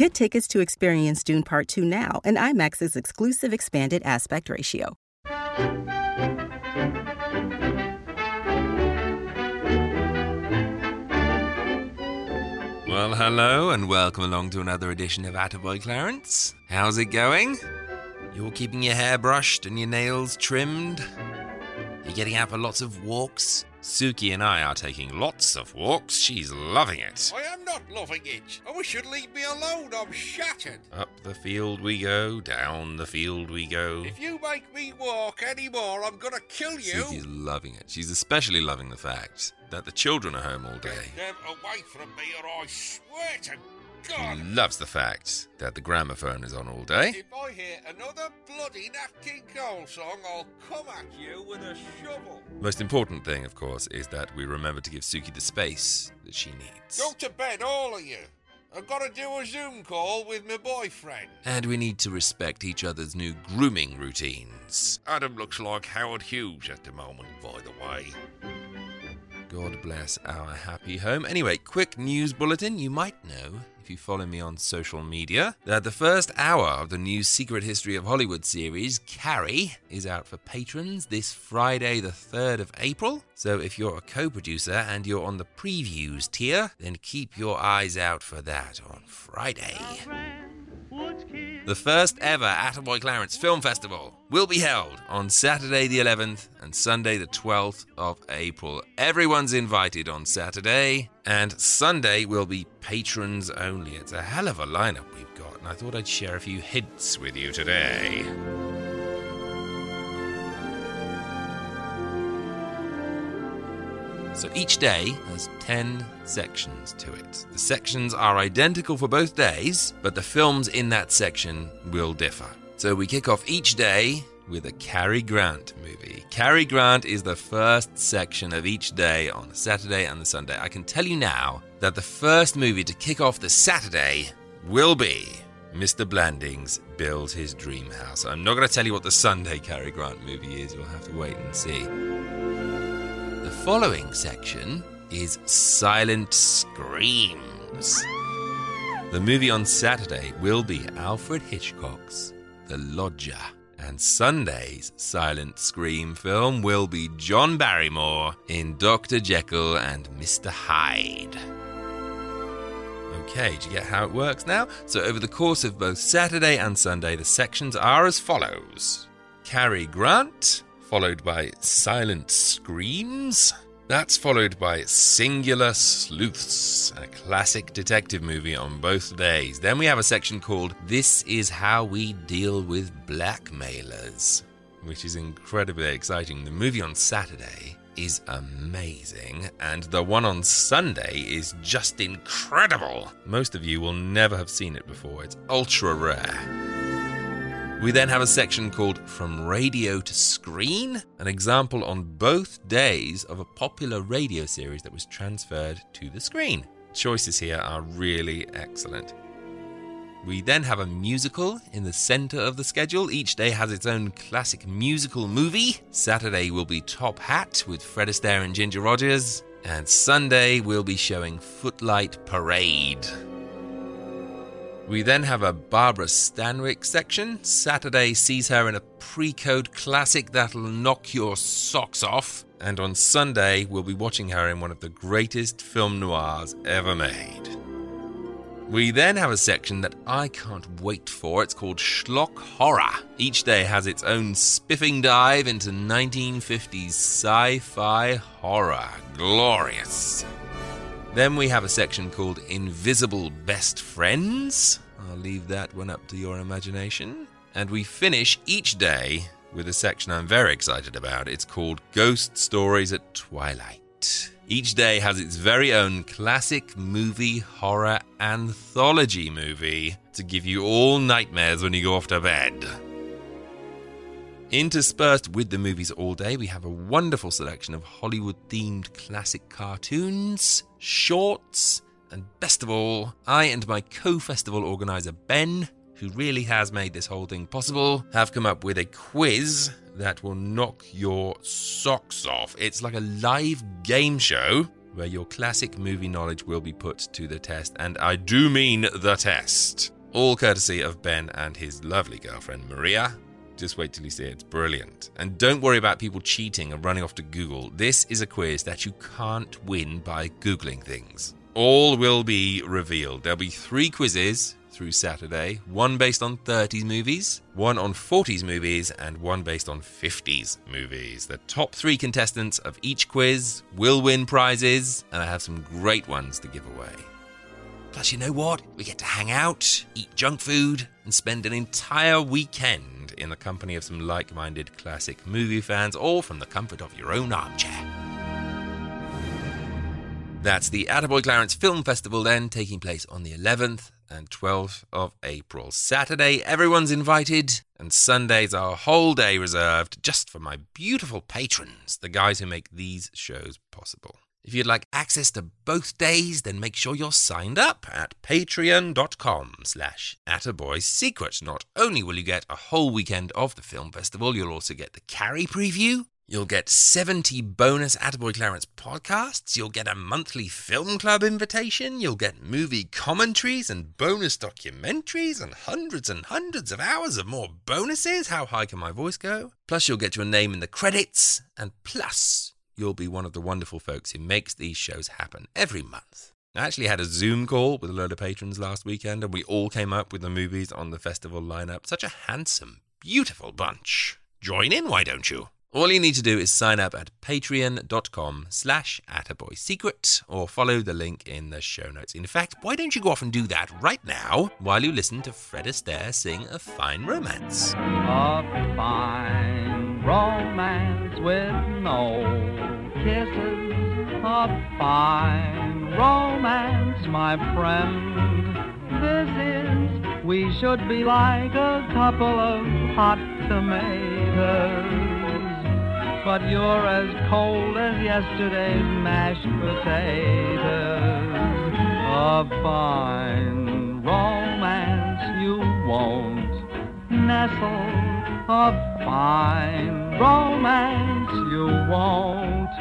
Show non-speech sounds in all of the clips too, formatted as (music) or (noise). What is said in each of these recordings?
Get tickets to experience Dune Part 2 now and IMAX's exclusive expanded aspect ratio. Well, hello, and welcome along to another edition of Attaboy Clarence. How's it going? You're keeping your hair brushed and your nails trimmed? You're getting out for lots of walks? Sookie and I are taking lots of walks. She's loving it. I am not loving it. Oh, I wish you'd leave me alone. I'm shattered. Up the field we go, down the field we go. If you make me walk anymore, I'm gonna kill you. Sookie's loving it. She's especially loving the fact that the children are home all day. Get them away from me, or I swear to God. loves the fact that the gramophone is on all day. If I hear another bloody Nat King Cole song, I'll come at you with a shovel. Most important thing, of course, is that we remember to give Sookie the space that she needs. Go to bed, all of you. I've got to do a Zoom call with my boyfriend. And we need to respect each other's new grooming routines. Adam looks like Howard Hughes at the moment, by the way. God bless our happy home. Anyway, quick news bulletin. You might know, if you follow me on social media, that the first hour of the new Secret History of Hollywood series, Carrie, is out for patrons this Friday, the 3rd of April. So if you're a co producer and you're on the previews tier, then keep your eyes out for that on Friday. The first ever Attaboy Clarence Film Festival will be held on Saturday the 11th and Sunday the 12th of April. Everyone's invited on Saturday, and Sunday will be patrons only. It's a hell of a lineup we've got, and I thought I'd share a few hints with you today. So each day has 10 sections to it. The sections are identical for both days, but the films in that section will differ. So we kick off each day with a Cary Grant movie. Cary Grant is the first section of each day on the Saturday and the Sunday. I can tell you now that the first movie to kick off the Saturday will be Mr. Blandings Builds His Dream House. I'm not going to tell you what the Sunday Cary Grant movie is, you'll have to wait and see. The following section is Silent Screams. The movie on Saturday will be Alfred Hitchcock's The Lodger. And Sunday's silent scream film will be John Barrymore in Dr. Jekyll and Mr. Hyde. Okay, do you get how it works now? So, over the course of both Saturday and Sunday, the sections are as follows Cary Grant, followed by Silent Screams. That's followed by Singular Sleuths, a classic detective movie on both days. Then we have a section called This Is How We Deal with Blackmailers, which is incredibly exciting. The movie on Saturday is amazing, and the one on Sunday is just incredible. Most of you will never have seen it before, it's ultra rare. We then have a section called From Radio to Screen, an example on both days of a popular radio series that was transferred to the screen. Choices here are really excellent. We then have a musical in the center of the schedule. Each day has its own classic musical movie. Saturday will be Top Hat with Fred Astaire and Ginger Rogers, and Sunday we'll be showing Footlight Parade. We then have a Barbara Stanwyck section. Saturday sees her in a pre code classic that'll knock your socks off. And on Sunday, we'll be watching her in one of the greatest film noirs ever made. We then have a section that I can't wait for. It's called Schlock Horror. Each day has its own spiffing dive into 1950s sci fi horror. Glorious. Then we have a section called Invisible Best Friends. I'll leave that one up to your imagination. And we finish each day with a section I'm very excited about. It's called Ghost Stories at Twilight. Each day has its very own classic movie horror anthology movie to give you all nightmares when you go off to bed. Interspersed with the movies all day, we have a wonderful selection of Hollywood themed classic cartoons, shorts, and best of all, I and my co festival organizer Ben, who really has made this whole thing possible, have come up with a quiz that will knock your socks off. It's like a live game show where your classic movie knowledge will be put to the test, and I do mean the test. All courtesy of Ben and his lovely girlfriend Maria. Just wait till you see it. It's brilliant. And don't worry about people cheating and running off to Google. This is a quiz that you can't win by Googling things. All will be revealed. There'll be three quizzes through Saturday one based on 30s movies, one on 40s movies, and one based on 50s movies. The top three contestants of each quiz will win prizes, and I have some great ones to give away. Plus, you know what? We get to hang out, eat junk food, and spend an entire weekend in the company of some like minded classic movie fans, all from the comfort of your own armchair. That's the Attaboy Clarence Film Festival, then, taking place on the 11th and 12th of April. Saturday, everyone's invited, and Sundays a whole day reserved just for my beautiful patrons, the guys who make these shows possible. If you'd like access to both days, then make sure you're signed up at patreon.com slash attaboysecret. Not only will you get a whole weekend of the film festival, you'll also get the Carrie preview, You'll get 70 bonus Attaboy Clarence podcasts. You'll get a monthly film club invitation. You'll get movie commentaries and bonus documentaries and hundreds and hundreds of hours of more bonuses. How high can my voice go? Plus, you'll get your name in the credits. And plus, you'll be one of the wonderful folks who makes these shows happen every month. I actually had a Zoom call with a load of patrons last weekend, and we all came up with the movies on the festival lineup. Such a handsome, beautiful bunch. Join in, why don't you? All you need to do is sign up at patreon.com slash attaboysecret or follow the link in the show notes. In fact, why don't you go off and do that right now while you listen to Fred Astaire sing A Fine Romance? A fine romance with no kisses. A fine romance, my friend. This is, we should be like a couple of hot tomatoes. But you're as cold as yesterday's mashed potatoes. A fine romance you won't nestle. A fine romance you won't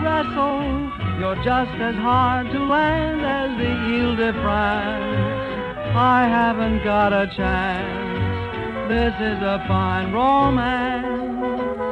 wrestle. You're just as hard to land as the Ile de France. I haven't got a chance. This is a fine romance.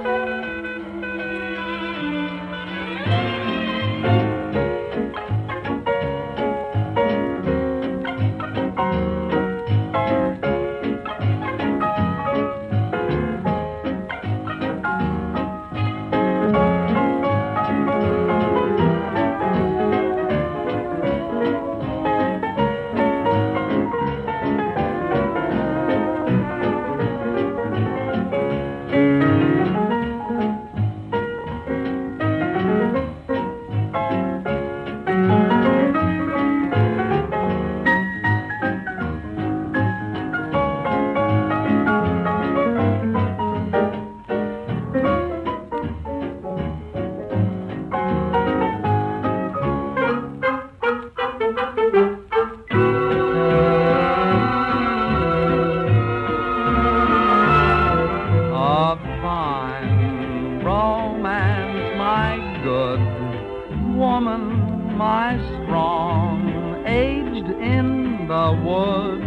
Wood.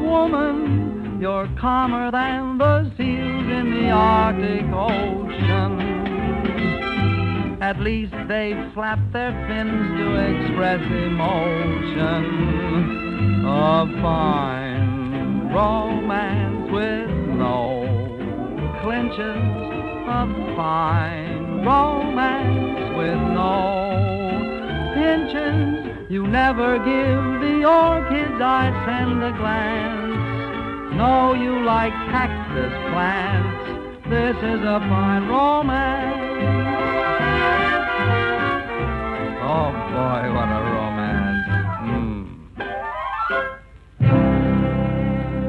Woman, you're calmer than the seals in the Arctic Ocean. At least they flap their fins to express emotion. A fine romance with no clinches. A fine romance with no pinches. You never give the orchids I send a glance. No, you like cactus plants. This is a fine romance. Oh boy, what a romance. Mm.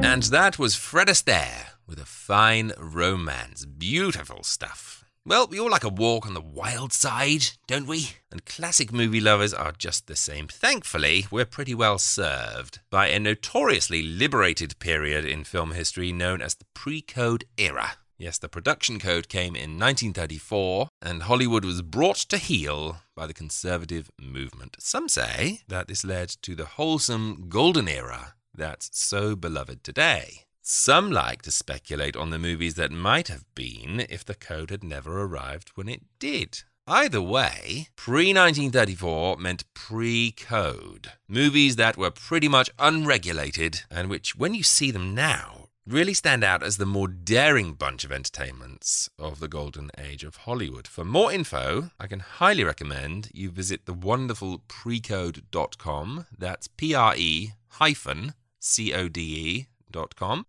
And that was Fred Astaire with a fine romance. Beautiful stuff. Well, we all like a walk on the wild side, don't we? And classic movie lovers are just the same. Thankfully, we're pretty well served by a notoriously liberated period in film history known as the pre code era. Yes, the production code came in 1934, and Hollywood was brought to heel by the conservative movement. Some say that this led to the wholesome golden era that's so beloved today. Some like to speculate on the movies that might have been if the code had never arrived when it did. Either way, pre 1934 meant pre code. Movies that were pretty much unregulated and which, when you see them now, really stand out as the more daring bunch of entertainments of the golden age of Hollywood. For more info, I can highly recommend you visit the wonderful precode.com. That's P R E hyphen C O D E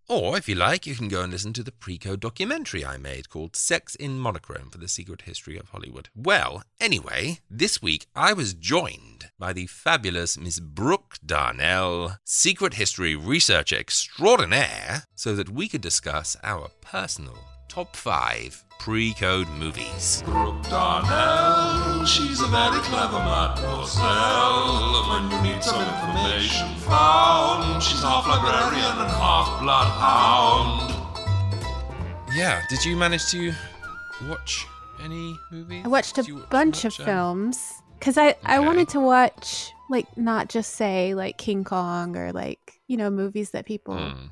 Or, if you like, you can go and listen to the pre-code documentary I made called Sex in Monochrome for the Secret History of Hollywood. Well, anyway, this week I was joined by the fabulous Miss Brook Darnell, secret history researcher extraordinaire, so that we could discuss our personal top five pre-code movies. Brook Darnell, she's a very clever mademoiselle. When you need some information found, she's half librarian and half bloodhound. Yeah, did you manage to watch any movies? I watched a you bunch of watch, um, films because I, I wanted to watch like not just say like King Kong or like you know movies that people mm,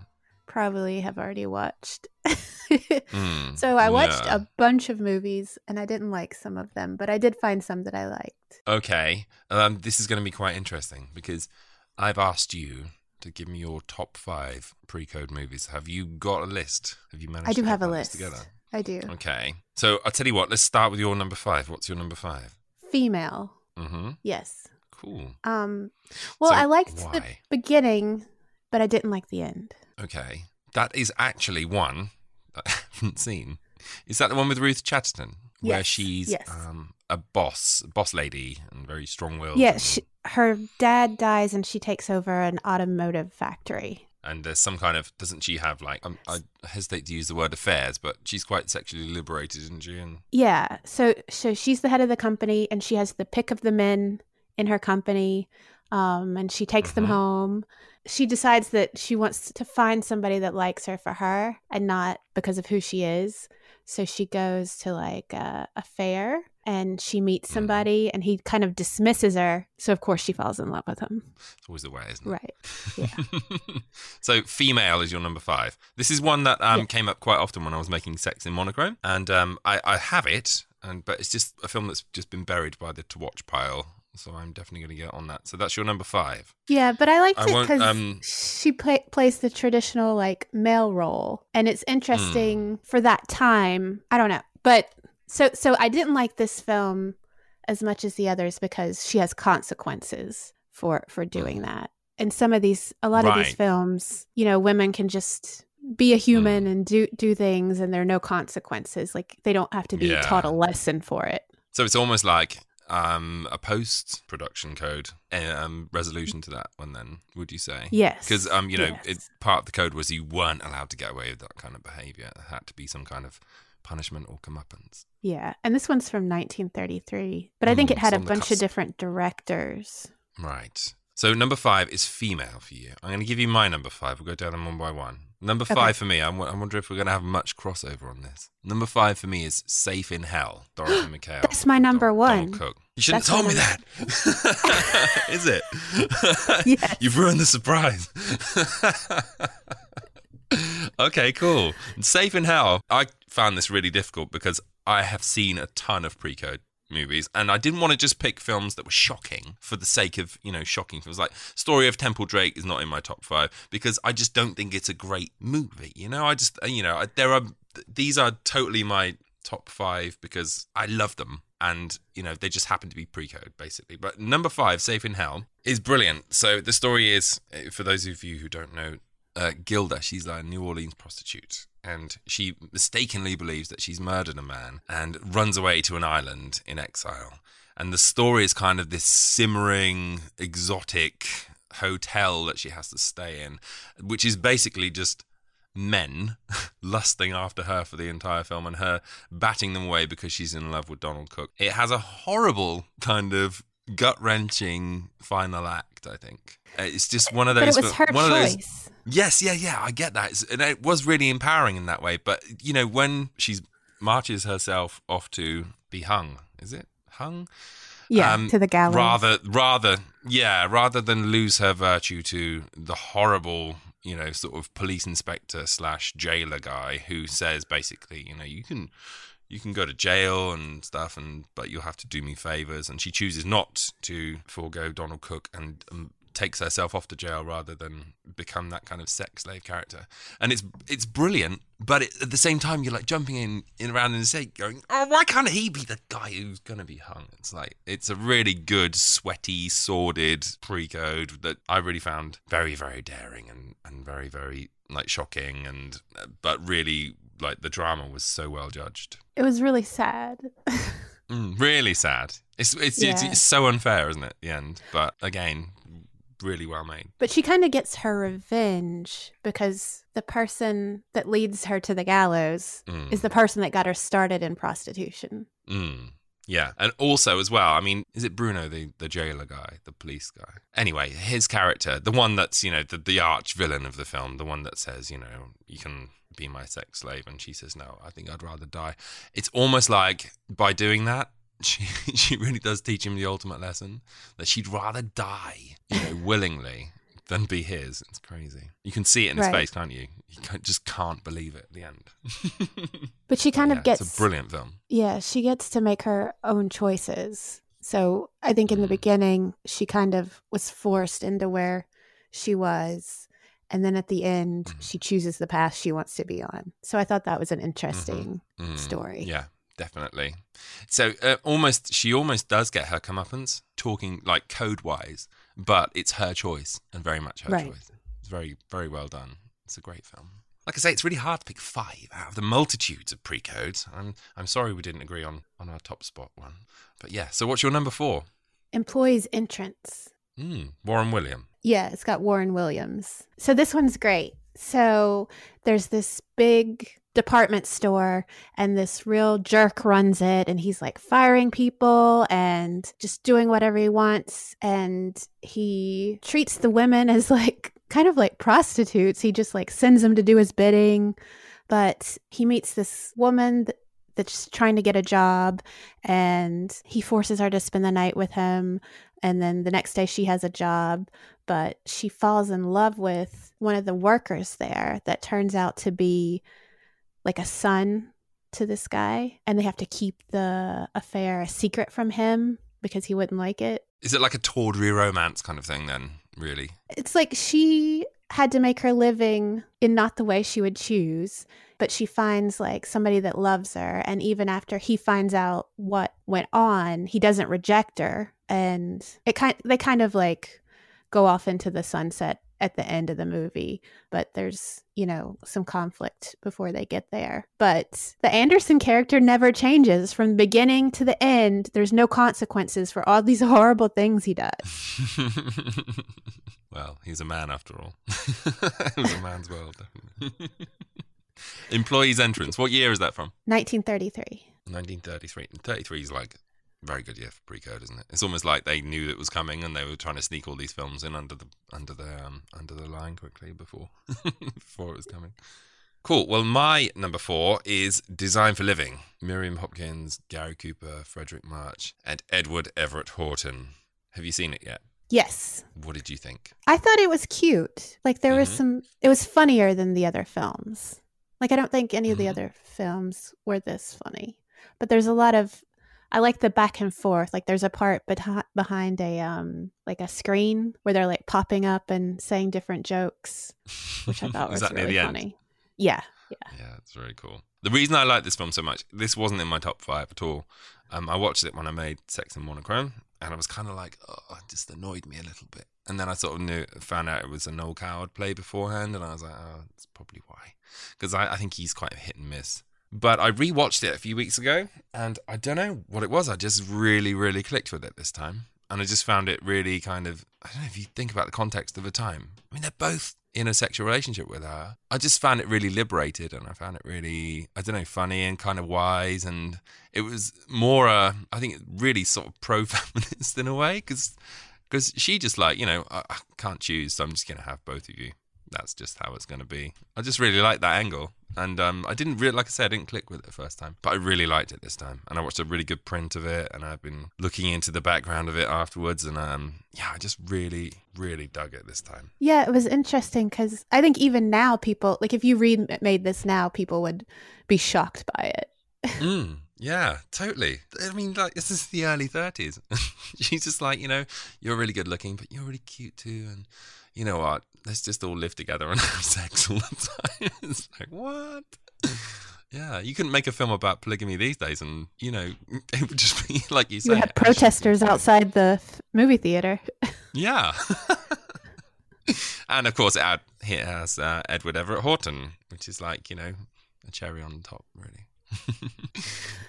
probably have already watched. (laughs) mm, so I watched yeah. a bunch of movies and I didn't like some of them, but I did find some that I liked. Okay, um, this is going to be quite interesting because I've asked you to give me your top five pre-code movies. Have you got a list? Have you managed? I do have a list. together. I do. Okay, so I'll tell you what. Let's start with your number five. What's your number five? Female, Mm-hmm. yes. Cool. Um, well, So I liked the beginning, but I didn't like the end. Okay, that is actually one that (laughs) I haven't seen. Is that the one with Ruth Chatterton, where Yes, she's yes. um, a boss, boss lady, and very strong-willed? Yeah, and- she, her dad dies and she takes over an automotive factory. and there's some kind of doesn't she have like um, I hesitate to use the word affairs, but she's quite sexually liberated, isn't she? And Yeah, so so she's the head of the company and she has the pick of the men in her company, um, and she takes Mhm. them home. She decides that she wants to find somebody that likes her for her and not because of who she is. So she goes to like a, a fair and she meets Mhm. somebody and he kind of dismisses her. So of course she falls in love with him. it's always the way, isn't it? Right. (laughs) Yeah. so female is your number five. This is one that um, Yeah. came up quite often when I was making Sex in Monochrome, and um, I, I have it, and but it's just a film that's just been buried by the to watch pile. So I'm definitely going to get on that. So that's your number five. Yeah, but I liked I it because um, she play, plays the traditional like male role, and it's Hmm. interesting for that time. I don't know, but so so I didn't like this film as much as the others because she has consequences for for doing that. And some of these, a lot of these Hmm. Films, you know, women can just be a Hmm. human and do do things, and there are no consequences. Like they don't have to be Yeah. taught a lesson for it. So it's almost like um, a post production code um, resolution to that one. Then would you say? Yes, Because um, you know, yes. it, part of the code was you weren't allowed to get away with that kind of behaviour. There had to be some kind of punishment or comeuppance. Yeah, and this one's from 1933, but I think Mm, it had a bunch cusp. of different directors. Right. So number five is female for you. I'm going to give you my number five. We'll go down them one by one. Number Okay. five for me. I wo- I wonder if we're going to have much crossover on this. Number five for me is Safe in Hell. Dorothy (gasps) Mackaill. That's my number Don- one. Donald Cook. You shouldn't have told me that. (laughs) is it? (laughs) Yes. You've ruined the surprise. (laughs) okay, cool. Safe in Hell. I found this really difficult because I have seen a ton of pre-code movies and I didn't want to just pick films that were shocking for the sake of, you know, shocking films. Like Story of Temple Drake is not in my top 5 because I just don't think it's a great movie. You know, I just you know, there are these are totally my top 5 because I love them and you know they just happen to be pre-code basically but number five safe in hell is brilliant so the story is uh, for those of you who don't know uh, gilda she's a new orleans prostitute and she mistakenly believes that she's murdered a man and runs away to an island in exile and the story is kind of this simmering exotic hotel that she has to stay in, which is basically just men (laughs) lusting after her for the entire film and her batting them away because she's in love with Donald Cook. It has a horrible kind of gut wrenching final act. I think Uh, it's just one of those. But it was her one of those- choice. Yes, yeah, yeah, I get that. It's, and it was really empowering in that way. But you know, when she marches herself off to be hung, is it hung? Yeah, Um, to the gallows. Rather, rather, yeah, rather than lose her virtue to the horrible, you know, sort of police inspector slash jailer guy who says basically, you know, you can. You can go to jail and stuff, and but you'll have to do me favors. And she chooses not to forego Donald Cook and um, takes herself off to jail rather than become that kind of sex slave character. And it's it's brilliant, but it, at the same time, you're like jumping in, in around in the seat, going, "Oh, why can't he be the guy who's gonna be hung?" It's like it's a really good, sweaty, sordid pre-code that I really found very, very daring and and very, very like shocking, and but really like the drama was so well judged. It was really sad. (laughs) Mm, really sad. It's it's, it's it's so unfair, isn't it? The end, but again, really well made. But she kind of gets her revenge because the person that leads her to the gallows Mm. is the person that got her started in prostitution. Mm. Yeah, and also as well, I mean, is it Bruno, the, the jailer guy, the police guy? Anyway, his character, the one that's, you know, the, the arch villain of the film, the one that says, you know, you can be my sex slave, and she says, no, I think I'd rather die. It's almost like by doing that, she, (laughs) she really does teach him the ultimate lesson that she'd rather die, you know, (laughs) willingly than be his. It's crazy. You can see it in his Right. face, can't you? You can't, just can't believe it at the end. (laughs) But she kind Yeah, of gets It's a brilliant film. Yeah, she gets to make her own choices. So I think in the Mhm. beginning, she kind of was forced into where she was. And then at the end, Mhm. she chooses the path she wants to be on. So I thought that was an interesting Mm, story. Yeah, definitely. So uh, almost, she almost does get her comeuppance, talking like code wise, but it's her choice and very much her Right. choice. It's very, very well done. It's a great film. Like I say, it's really hard to pick five out of the multitudes of pre-codes. I'm, I'm sorry we didn't agree on on our top spot one, but yeah. So what's your number four? Employee's entrance. Mm, Warren William. Yeah, it's got Warren Williams. So this one's great. So there's this big department store and this real jerk runs it and he's like firing people and just doing whatever he wants and he treats the women as like kind of like prostitutes. He just like sends them to do his bidding. But he meets this woman th- that's trying to get a job and he forces her to spend the night with him and then the next day she has a job but she falls in love with one of the workers there that turns out to be like a son to this guy and they have to keep the affair a secret from him because he wouldn't like it Is it like a tawdry romance kind of thing? Then, really? it's like she had to make her living in not the way she would choose but she finds like somebody that loves her and even after he finds out what went on he doesn't reject her and it kind they kind of like go off into the sunset at the end of the movie but there's you know some conflict before they get there but the anderson character never changes from the beginning to the end there's no consequences for all these (laughs) horrible things he does (laughs) well, he's a man after all. (laughs) it was a man's world, definitely. Employee's entrance. What year is that from? 1933 1933. 33 is like very good year for pre-code, isn't it? It's almost like they knew it was coming and they were trying to sneak all these films in under the under the um, under the line quickly before (laughs) before it was coming. Cool. Well, my number four is Design for Living. Miriam Hopkins, Gary Cooper, Fredric March, and Edward Everett Horton. Have you seen it yet? yes What did you think? I thought it was cute. Like there was Mhm. some it was funnier than the other films. Like I don't think any of the Mhm. other films were this funny. But there's a lot of I like the back and forth. Like there's a part behind a um like a screen where they're like popping up and saying different jokes, which I thought (laughs) was really the end? funny. Yeah. Yeah, it's very cool. The reason I like this film so much, this wasn't in my top five at all. Um, I watched it when I made Sex in Monochrome, and I was kind of like, oh, it just annoyed me a little bit. And then I sort of knew, found out it was a Noel Coward play beforehand, and I was like, oh, that's probably why. Because I, I think he's quite a hit and miss. But I rewatched it a few weeks ago, and I don't know what it was. I just really, really clicked with it this time. and I just found it really kind of. I don't know if you think about the context of the time. I mean, they're both in a sexual relationship with her. I just found it really liberated, and I found it really, I don't know, funny and kind of wise, and it was more, uh, I think, really sort of (laughs) pro-feminist in a way, because because she just like you know I, I can't choose, so I'm just gonna have both of you. That's just how it's gonna be. I just really like that angle. And um, I didn't really, like I said, I didn't click with it the first time, but I really liked it this time. And I watched a really good print of it, and I've been looking into the background of it afterwards. And um, yeah, I just really, really dug it this time. Yeah, it was interesting because I think even now people like if you read made this now, people would be shocked by it. (laughs) mm, yeah, totally. I mean, like this is the early thirties. (laughs) She's just like, you know, you're really good looking, but you're really cute too, and you know what? Let's just all live together and (laughs) have sex all the time. (laughs) it's like what? Yeah, you couldn't make a film about polygamy these days, and you know, (laughs) it would just be like you said. You had protesters outside the th- movie theater. Yeah. and of course, it, had, it has uh, Edward Everett Horton, which is like, you know, a cherry on top, really.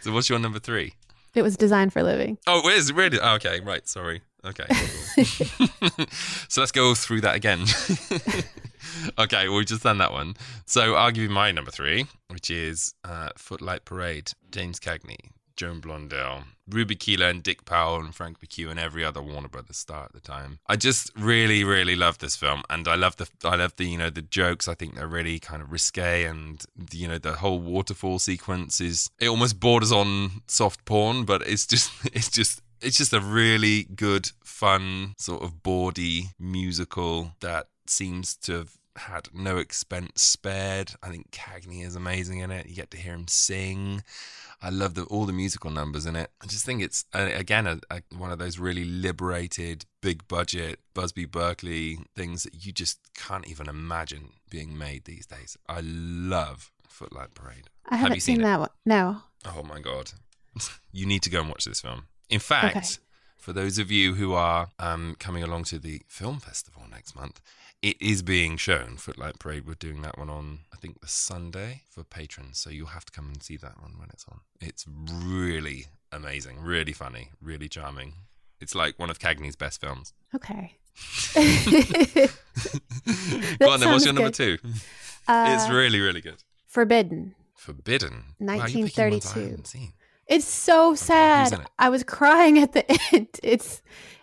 so, what's your number three? it was designed for living. Oh, it is really? oh, okay, right. Sorry. Okay. (laughs) so let's go through that again. (laughs) okay, well, we've just done that one. So I'll give you my number three, which is uh, Footlight Parade, James Cagney, Joan Blondell, Ruby Keeler, and Dick Powell, and Frank McHugh, and every other Warner Brothers star at the time. I just really, really love this film, and I love the, I love the, you know, the jokes. I think they're really kind of risque, and you know, the whole waterfall sequence is it almost borders on soft porn, but it's just, (laughs) it's just it's just a really good, fun, sort of bawdy musical that seems to have had no expense spared. I think Cagney is amazing in it. You get to hear him sing. I love the, all the musical numbers in it. I just think it's again a, a, one of those really liberated, big budget Busby Berkeley things that you just can't even imagine being made these days. I love Footlight Parade. I Have haven't you seen seen that one. No. Oh my god. (laughs) you need to go and watch this film. In fact, Okay. for those of you who are um, coming along to the film festival next month, it is being shown. Footlight Parade, we're doing that one on, I think, the Sunday for patrons. So you'll have to come and see that one when it's on. It's really amazing, really funny, really charming. It's like one of Cagney's best films. Okay. (laughs) (laughs) Go on then, what's your number good. two? Uh, it's really, really good. Forbidden. Forbidden. Wow, you're picking ones I 1932. haven't seen. It's so sad. it? I was crying at the (laughs) end. It's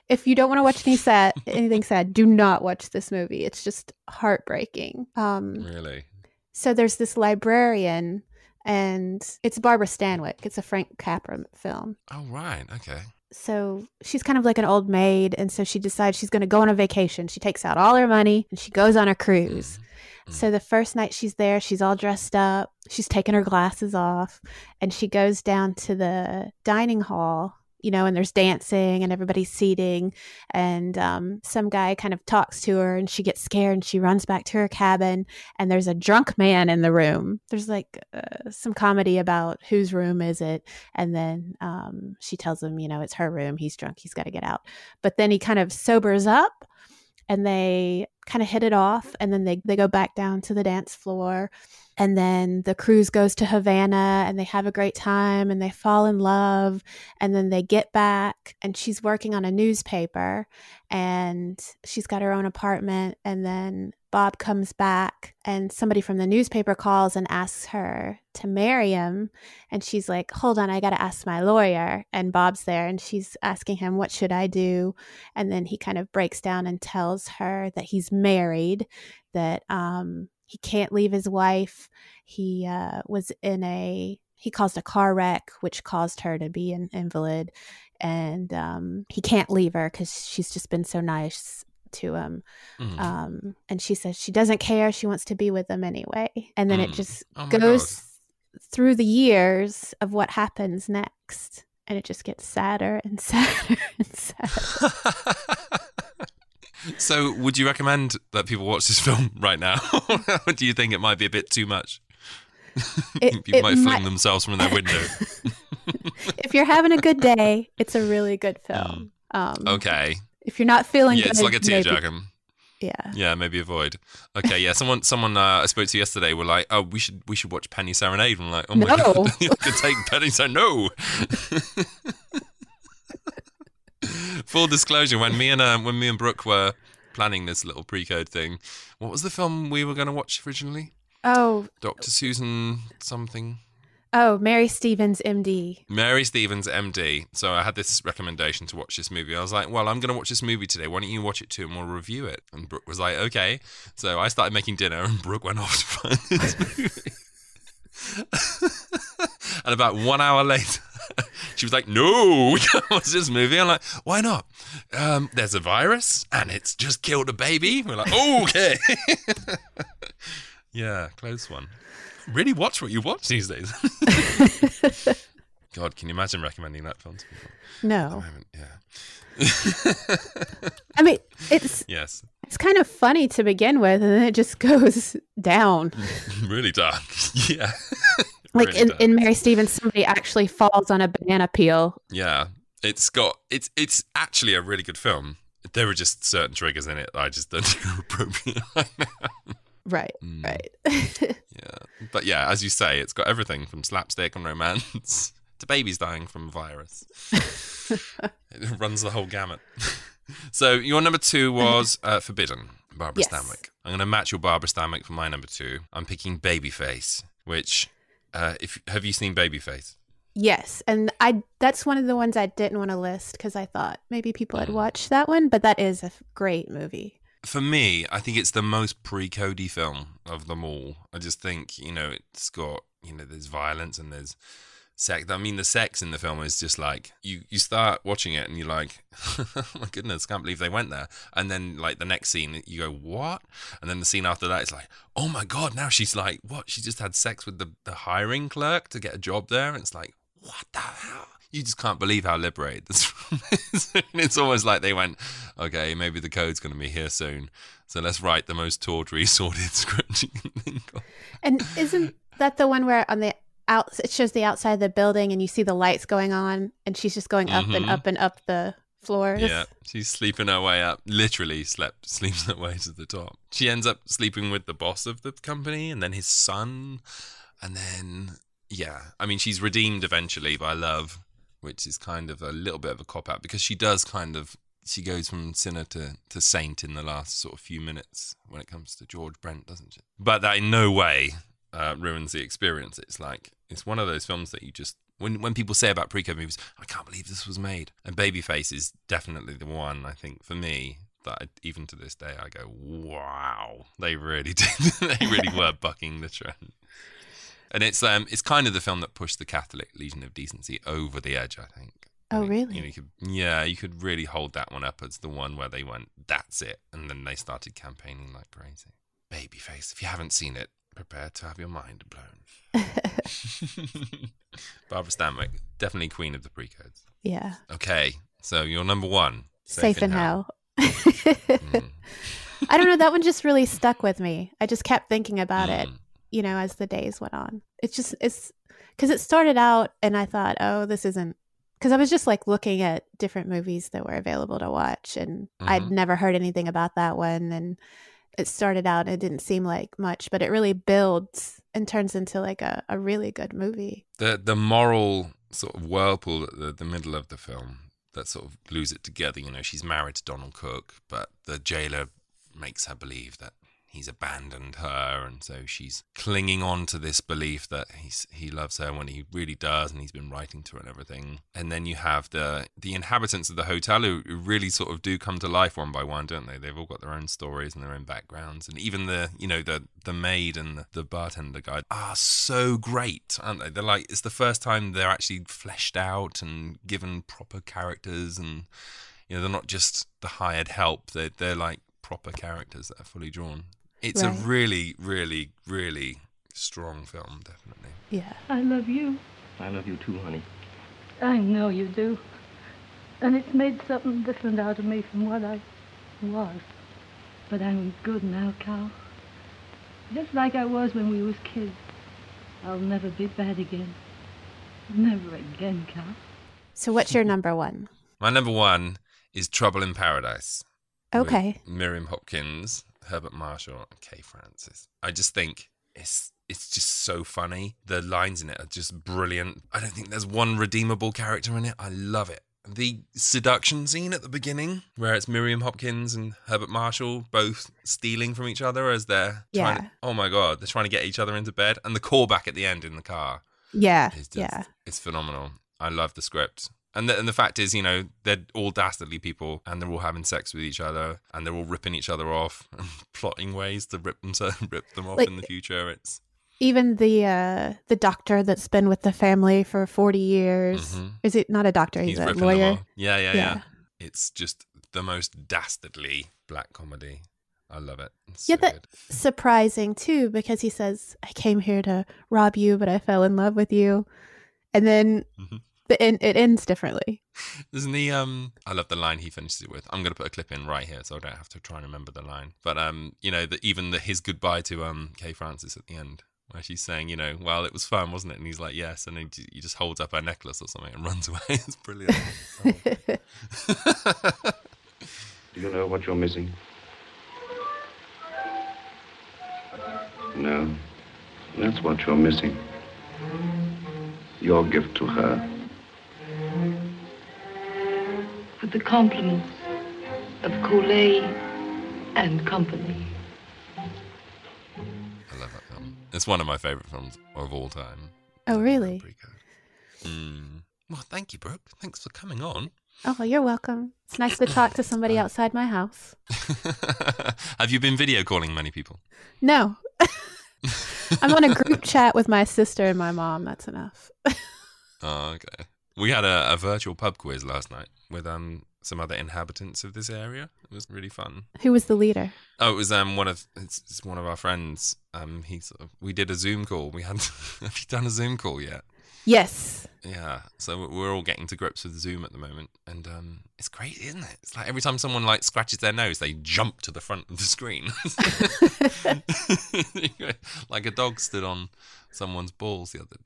if you don't want to watch any sad (laughs) anything sad, do not watch this movie. It's just heartbreaking. Um Really? so there's this librarian and it's Barbara Stanwyck. It's a Frank Capra film. Oh, right. Okay. So she's kind of like an old maid and so she decides she's going to go on a vacation. She takes out all her money and she goes on a cruise. Mm-hmm. Mm-hmm. So the first night she's there, she's all dressed up. She's taking her glasses off and she goes down to the dining hall, you know, and there's dancing and everybody's seating. And um, some guy kind of talks to her and she gets scared and she runs back to her cabin. And there's a drunk man in the room. There's like uh, some comedy about whose room is it. And then um, she tells him, you know, it's her room. He's drunk. He's got to get out. But then he kind of sobers up and they kind of hit it off and then they, they go back down to the dance floor and then the cruise goes to havana and they have a great time and they fall in love and then they get back and she's working on a newspaper and she's got her own apartment and then bob comes back and somebody from the newspaper calls and asks her to marry him and she's like hold on i got to ask my lawyer and bob's there and she's asking him what should i do? And then he kind of breaks down and tells her that he's married that um he can't leave his wife. He uh was in a he caused a car wreck which caused her to be an invalid and um he can't leave her because she's just been so nice to him. Mm. um and she says she doesn't care she wants to be with him anyway. And then it Mm. just Oh goes through the years of what happens next and it just gets sadder and (laughs) sadder and sadder (laughs) so, would you recommend that people watch this (laughs) film right now? or (laughs) do you think it might be a bit too much? (laughs) It- people it might fling might- themselves from their window. if you're having a good day it's a really good film um okay. if you're not feeling Yeah, good it's like a tearjerker. yeah Yeah, maybe avoid. Okay, yeah. Someone, someone uh, I spoke to yesterday were like, "Oh, we should, we should watch Penny Serenade." I'm like, "Oh my No. god, you to take Penny Serenade." No. Full disclosure: when me and um, when me and Brook were planning this little pre-code thing, what was the film we were going to watch originally? Oh, Doctor Susan something. oh, Mary Stevens, MD. Mary Stevens, MD. So I had this recommendation to watch this movie. I was like, well, I'm going to watch this movie today. Why don't you watch it too and we'll review it? And Brook was like, okay. So I started making dinner and Brook went off to find this movie. (laughs) and about one hour later, she was like, no, we can't watch this movie. I'm like, why not? Um, there's a virus and it's just killed a baby. We're like, okay. (laughs) yeah, close one. Really watch what you watch these days. (laughs) God, can you imagine recommending that film to people? I No, haven't, yeah. (laughs) I mean it's yes. it's kind of funny to begin with, and then it just goes down. really dark. yeah. Like Really in, in Mary Stevens, somebody actually falls on a banana peel. Yeah. It's got it's it's actually a really good film. There are just certain triggers in it that I just don't (laughs) are appropriate (laughs) right. Right, Mm. right. (laughs) Yeah. But yeah, as you say, it's got everything from slapstick and romance to babies dying from a virus. it runs the whole gamut. so your number two was uh, Forbidden, Barbara Yes. Stanwyck. I'm going to match your Barbara Stanwyck for my number two. I'm picking Babyface, which uh, if have you seen Babyface? yes, and I that's one of the ones I didn't want to list because I thought maybe people Mm. had watched that one, but that is a great movie. For me, I think it's the most pre-Cody film of them all. I just think you know it's got you know there's violence and there's sex. I mean, the sex in the film is just like you you start watching it and you're like, (laughs) oh my goodness, can't believe they went there. And then like the next scene, you go what? And then the scene after that is like, oh my god, now she's like what? She just had sex with the the hiring clerk to get a job there. And it's like what the hell? You just can't believe how liberated this (laughs) film is. (laughs) It's almost like they went, okay, maybe the code's going to be here soon. So let's write the most tawdry, sordid script you can think of. And isn't that the one where on the out it shows the outside of the building and you see the lights going on and she's just going up and Mhm. up and up the floors? Yeah, she's sleeping her way up. Literally slept, (laughs) sleeps her way to the top. She ends up sleeping with the boss of the company and then his son. And then, yeah, I mean, she's redeemed eventually by love, which is kind of a little bit of a cop out because she does kind of, she goes from sinner to, to saint in the last sort of few minutes when it comes to George Brent, doesn't she? But that in no way uh, ruins the experience. It's like, it's one of those films that you just, when, when people say about pre-code movies, I can't believe this was made. And Babyface is definitely the one, I think, for me, that I, even to this day, I go, wow, they really (laughs) did. they really (laughs) were bucking the trend. And it's um it's kind of the film that pushed the Catholic Legion of Decency over the edge, I think. Oh, really? You know, you could, yeah, you could really hold that one up as the one where they went, that's it. And then they started campaigning like crazy. Babyface, if you haven't seen it, prepare to have your mind blown. (laughs) Barbara Stanwyck, definitely queen of the pre-codes. yeah. Okay, so you're number one. Safe, in hell. Mm, I don't know. That one just really stuck with me. I just kept thinking about it, mm. you know, as the days went on. It's just, it's because it started out and I thought, oh, this isn't, because I was just like looking at different movies that were available to watch and I'd Mhm. never heard anything about that one. And it started out, it didn't seem like much, but it really builds and turns into like a, a really good movie. the the moral sort of whirlpool at the, the middle of the film that sort of glues it together. You know, she's married to Donald Cook, but the jailer makes her believe that he's abandoned her, and so she's clinging on to this belief that he's he loves her when he really does, and he's been writing to her and everything. And then you have the the inhabitants of the hotel who really sort of do come to life one by one, don't they? They've all got their own stories and their own backgrounds, and even the you know the the maid and the, the bartender guy are so great, aren't they? They're like it's the first time they're actually fleshed out and given proper characters, and you know they're not just the hired help. They're they're like proper characters that are fully drawn. It's Right. a really, really, really strong film, definitely. Yeah. I love you. I love you too, honey. I know you do. And it's made something different out of me from what I was. But I'm good now, Carl. Just like I was when we was kids. I'll never be bad again. Never again, Carl. So, what's your number one? My number one is Trouble in Paradise. Okay. Miriam Hopkins, Herbert Marshall, and Kay Francis. I just think it's it's just so funny. The lines in it are just brilliant. I don't think there's one redeemable character in it. I love it. the seduction scene at the beginning, where it's Miriam Hopkins and Herbert Marshall both stealing from each other as they're trying. Yeah. To, oh my god, they're trying to get each other into bed, and the callback at the end in the car Yeah. is just Yeah. it's phenomenal. I love the script. And the, and the fact is, you know, they're all dastardly people, and they're all having sex with each other, and they're all ripping each other off, (laughs) and plotting ways to rip them (laughs) to rip them off Like- in the future. It's Even the uh the doctor that's been with the family for 40 years. Mhm. Is it not a doctor? He's, a lawyer. Yeah, yeah, yeah, Yeah. It's just the most dastardly black comedy. I love it. It's Yeah, so good. Surprising too, because he says, I came here to rob you, but I fell in love with you. And then Mhm. The end, it ends differently. Isn't he? Um, I love the line he finishes it with. I'm gonna put a clip in right here, so I don't have to try and remember the line. But um, you know, the, even the his goodbye to um Kay Francis at the end, where she's saying, you know, well, it was fun, wasn't it? And he's like, yes, and then he just holds up her necklace or something and (laughs) runs away. it's brilliant. Do (laughs) you know what you're missing? No. That's what you're missing. Your gift to her. With the compliments of Colet and company. I love that film. It's one of my favorite films of all time. Oh, really? Mm. Well, thank you, Brook. Thanks for coming on. Oh, you're welcome. It's nice to talk to somebody (laughs) outside my house. (laughs) Have you been video calling many people? No. (laughs) I'm on a group chat with my sister and my mom. That's enough. Oh, okay. We had a, a virtual pub quiz last night with um some other inhabitants of this area. It was really fun. Who was the leader? Oh, it was um one of it's, it's one of our friends. Um, he sort of we did a Zoom call. We had (laughs) have you done a Zoom call yet? Yes. Yeah, so we're all getting to grips with Zoom at the moment, and um, it's great, isn't it? It's like every time someone like scratches their nose, they jump to the front of the screen, (laughs) like a dog stood on someone's balls the other,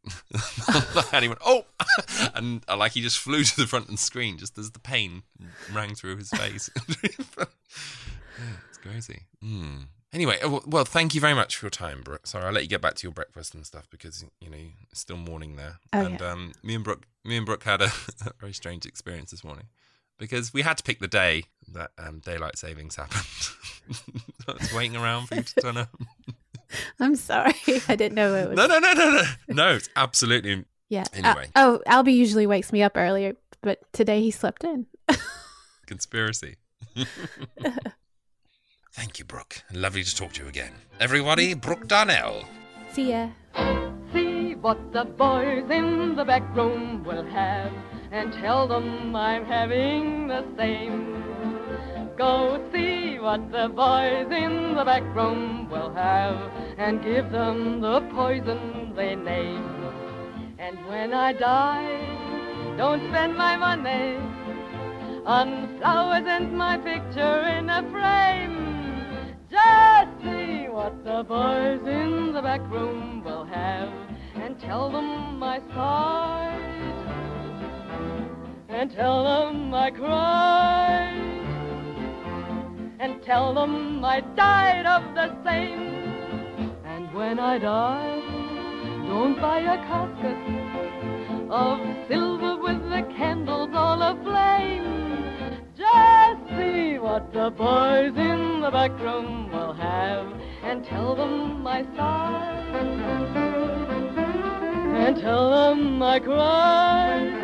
(laughs) and he went oh, (laughs) and uh, like he just flew to the front of the screen just as the pain rang through his face. it's crazy. Mm. Anyway, uh, well, thank you very much for your time, Brook. Sorry, I'll let you get back to your breakfast and stuff because you know it's still morning there. Oh, and yeah. um, me and Brook, me and Brook had a, (laughs) a very strange experience this morning because we had to pick the day that um, daylight savings happened. (laughs) I was waiting around for you to turn up. (laughs) I'm sorry. I didn't know it was. No, no, no, no, no, no. It's absolutely Yeah. Uh, Anyway. oh, Albie usually wakes me up earlier, but today he slept in. conspiracy. Thank you, Brook. Lovely to talk to you again. Everybody, Brook Darnell. See ya. See what the boys in the back room will have, and tell them I'm having the same. Go see what the boys in the back room will have, and give them the poison they name. And when I die, don't spend my money on flowers and my picture in a frame. Just see what the boys in the back room will have, and tell them I sighed, and tell them I cried, and tell them I died of the same. And when I die, don't buy a casket of silver with the candles all aflame. Just see what the boys in the back room will have, and tell them I sighed, and tell them I cried,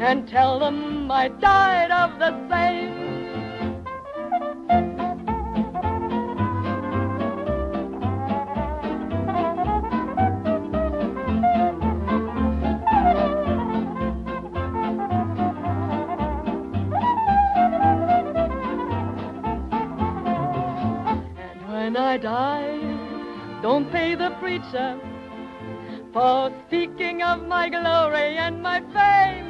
and tell them I died of the same. Die, don't pay the preacher for speaking of my glory and my fame.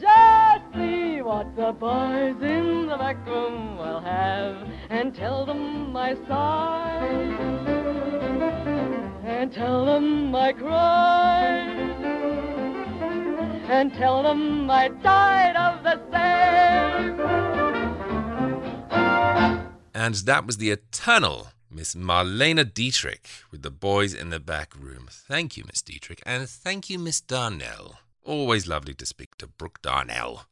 Just see what the boys in the back room will have, and tell them I sighed, and tell them I cried, and tell them I died of the same. And that was the eternal Miss Marlene Dietrich with the boys in the back room. Thank you, Miss Dietrich, and thank you, Miss Darnell. Always lovely to speak to Brook Darnell.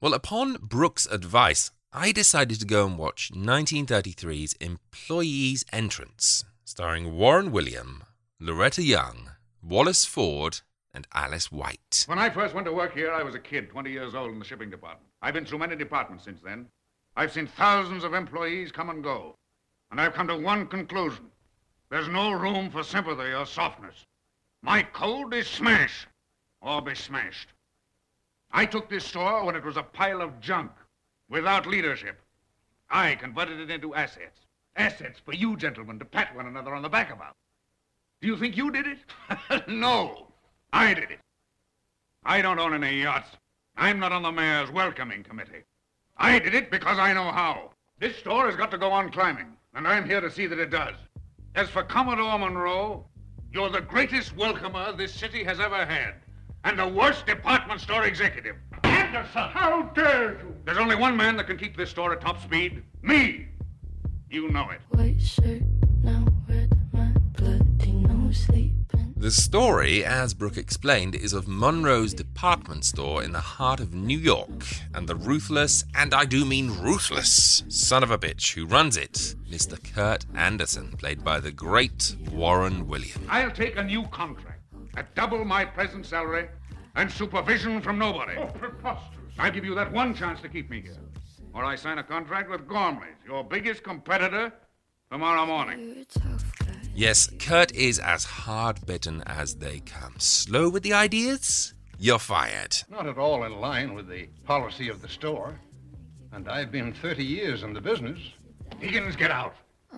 Well, upon Brook's advice, I decided to go and watch 1933's Employee's Entrance, starring Warren William, Loretta Young, Wallace Ford, and Alice White. When I first went to work here, I was a kid, 20 years old in the shipping department. I've been through many departments since then. I've seen thousands of employees come and go. And I've come to one conclusion. There's no room for sympathy or softness. My code is smash or be smashed. I took this store when it was a pile of junk, without leadership. I converted it into assets. Assets for you gentlemen to pat one another on the back about. Do you think you did it? (laughs) no. I did it. I don't own any yachts. I'm not on the mayor's welcoming committee. I did it because I know how. This store has got to go on climbing, and I'm here to see that it does. As for Commodore Monroe, you're the greatest welcomer this city has ever had, and the worst department store executive. Anderson! How dare you! There's only one man that can keep this store at top speed. Me! You know it. White shirt, now red, my bloody no sleeping. The story, as Brook explained, is of Monroe's department store in the heart of New York and the ruthless, and I do mean ruthless, son of a bitch who runs it, Mr. Kurt Anderson, played by the great Warren Williams. I'll take a new contract at double my present salary and supervision from nobody. Oh, preposterous. I give you that one chance to keep me here. Or I sign a contract with Gormley's, your biggest competitor, tomorrow morning. You're a tough guy. Yes, Kurt is as hard bitten as they come. Slow with the ideas? You're fired. Not at all in line with the policy of the store. And I've been 30 years in the business. Higgins, get out.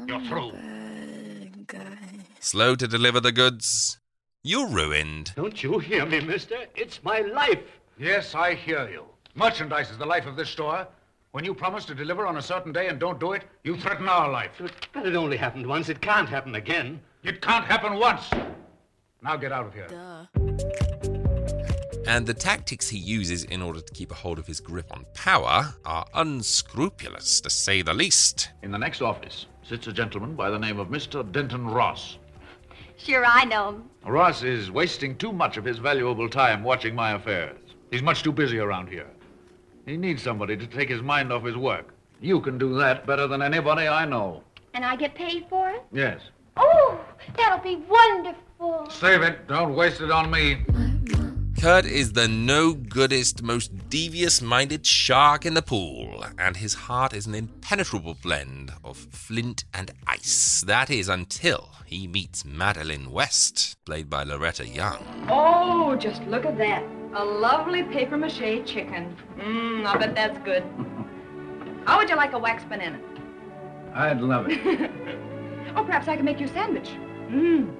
You're through. Slow to deliver the goods? You're ruined. Don't you hear me, mister? It's my life. Yes, I hear you. Merchandise is the life of this store. When you promise to deliver on a certain day and don't do it, you threaten our life. But it only happened once. It can't happen again. It can't happen once. Now get out of here. Duh. And the tactics he uses in order to keep a hold of his grip on power are unscrupulous, to say the least. In the next office sits a gentleman by the name of Mr. Denton Ross. Sure, I know him. Ross is wasting too much of his valuable time watching my affairs. He's much too busy around here. He needs somebody to take his mind off his work. You can do that better than anybody I know. And I get paid for it? Yes. Oh, that'll be wonderful. Save it. Don't waste it on me. Kurt is the no goodest, most devious minded shark in the pool, and his heart is an impenetrable blend of flint and ice. That is until he meets Madeline West, played by Loretta Young. Oh, just look at that. A lovely paper mache chicken. Mmm, I bet that's good. How would you like a wax banana? I'd love it. (laughs) Oh, perhaps I can make you a sandwich. Mmm.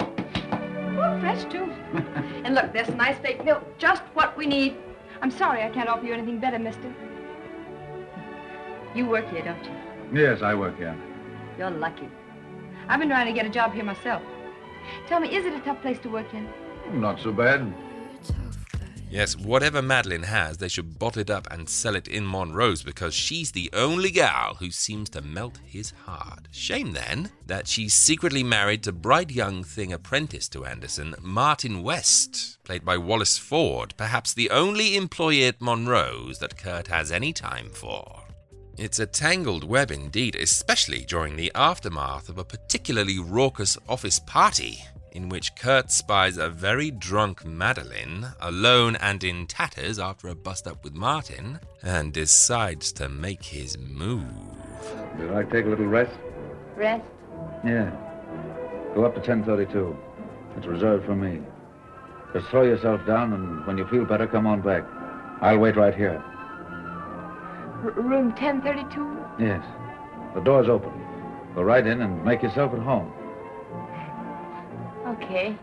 Oh, fresh too. (laughs) and look, there's nice fake milk, just what we need. I'm sorry I can't offer you anything better, mister. You work here, don't you? yes, I work here. You're lucky. I've been trying to get a job here myself. Tell me, is it a tough place to work in? Not so bad. Yes, whatever Madeline has, they should bottle it up and sell it in Monroe's because she's the only gal who seems to melt his heart. Shame then that she's secretly married to bright young thing apprentice to Anderson, Martin West, played by Wallace Ford, perhaps the only employee at Monroe's that Kurt has any time for. It's a tangled web indeed, especially during the aftermath of a particularly raucous office party in which Kurt spies a very drunk Madeline, alone and in tatters after a bust up with Martin, and decides to make his move. Did I take a little rest? Rest. Yeah. Go up to 1032. It's reserved for me. Just throw yourself down, and when you feel better, come on back. I'll wait right here. R- room 1032? Yes. The door's open. Go right in and make yourself at home. Okay.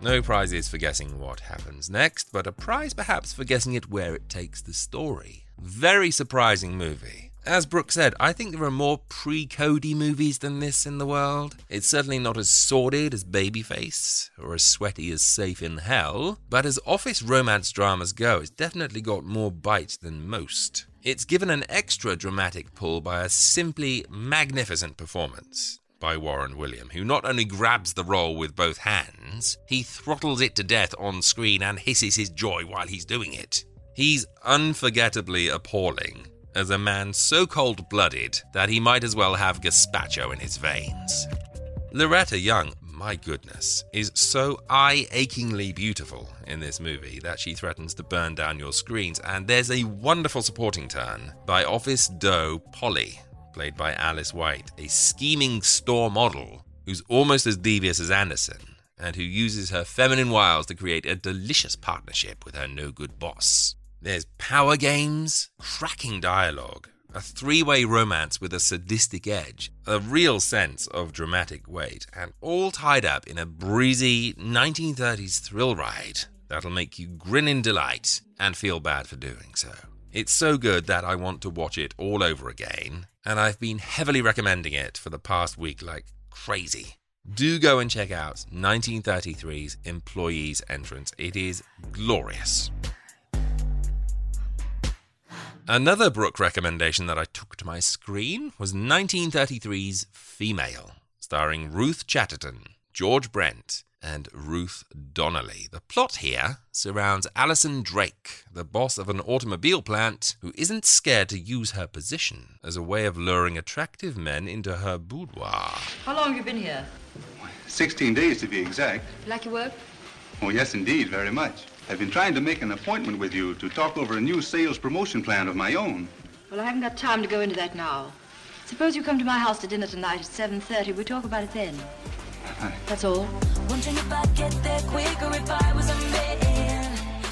No prizes for guessing what happens next, but a prize perhaps for guessing it where it takes the story. Very surprising movie. As Brook said, I think there are more pre Cody movies than this in the world. It's certainly not as sordid as Babyface, or as sweaty as Safe in Hell, but as office romance dramas go, it's definitely got more bite than most. It's given an extra dramatic pull by a simply magnificent performance. By Warren William, who not only grabs the role with both hands, he throttles it to death on screen and hisses his joy while he's doing it. He's unforgettably appalling as a man so cold blooded that he might as well have gazpacho in his veins. Loretta Young, my goodness, is so eye achingly beautiful in this movie that she threatens to burn down your screens, and there's a wonderful supporting turn by office doe Polly, played by Alice White, a scheming store model who's almost as devious as Anderson and who uses her feminine wiles to create a delicious partnership with her no good boss. There's power games, cracking dialogue, a three way romance with a sadistic edge, a real sense of dramatic weight, and all tied up in a breezy 1930s thrill ride that'll make you grin in delight and feel bad for doing so. It's so good that I want to watch it all over again, and I've been heavily recommending it for the past week like crazy. Do go and check out 1933's Employee's Entrance. It is glorious. Another Brook recommendation that I took to my screen was 1933's Female, starring Ruth Chatterton, George Brent, and Ruth Donnelly. The plot here surrounds Alison Drake, the boss of an automobile plant who isn't scared to use her position as a way of luring attractive men into her boudoir. How long have you been here? 16 days to be exact. You like your work? Oh, yes, indeed, very much. I've been trying to make an appointment with you to talk over a new sales promotion plan of my own. Well, I haven't got time to go into that now. Suppose you come to my house to dinner tonight at 7.30. We'll talk about it then. That's all. Wondering if I'd get there quicker if I was a man.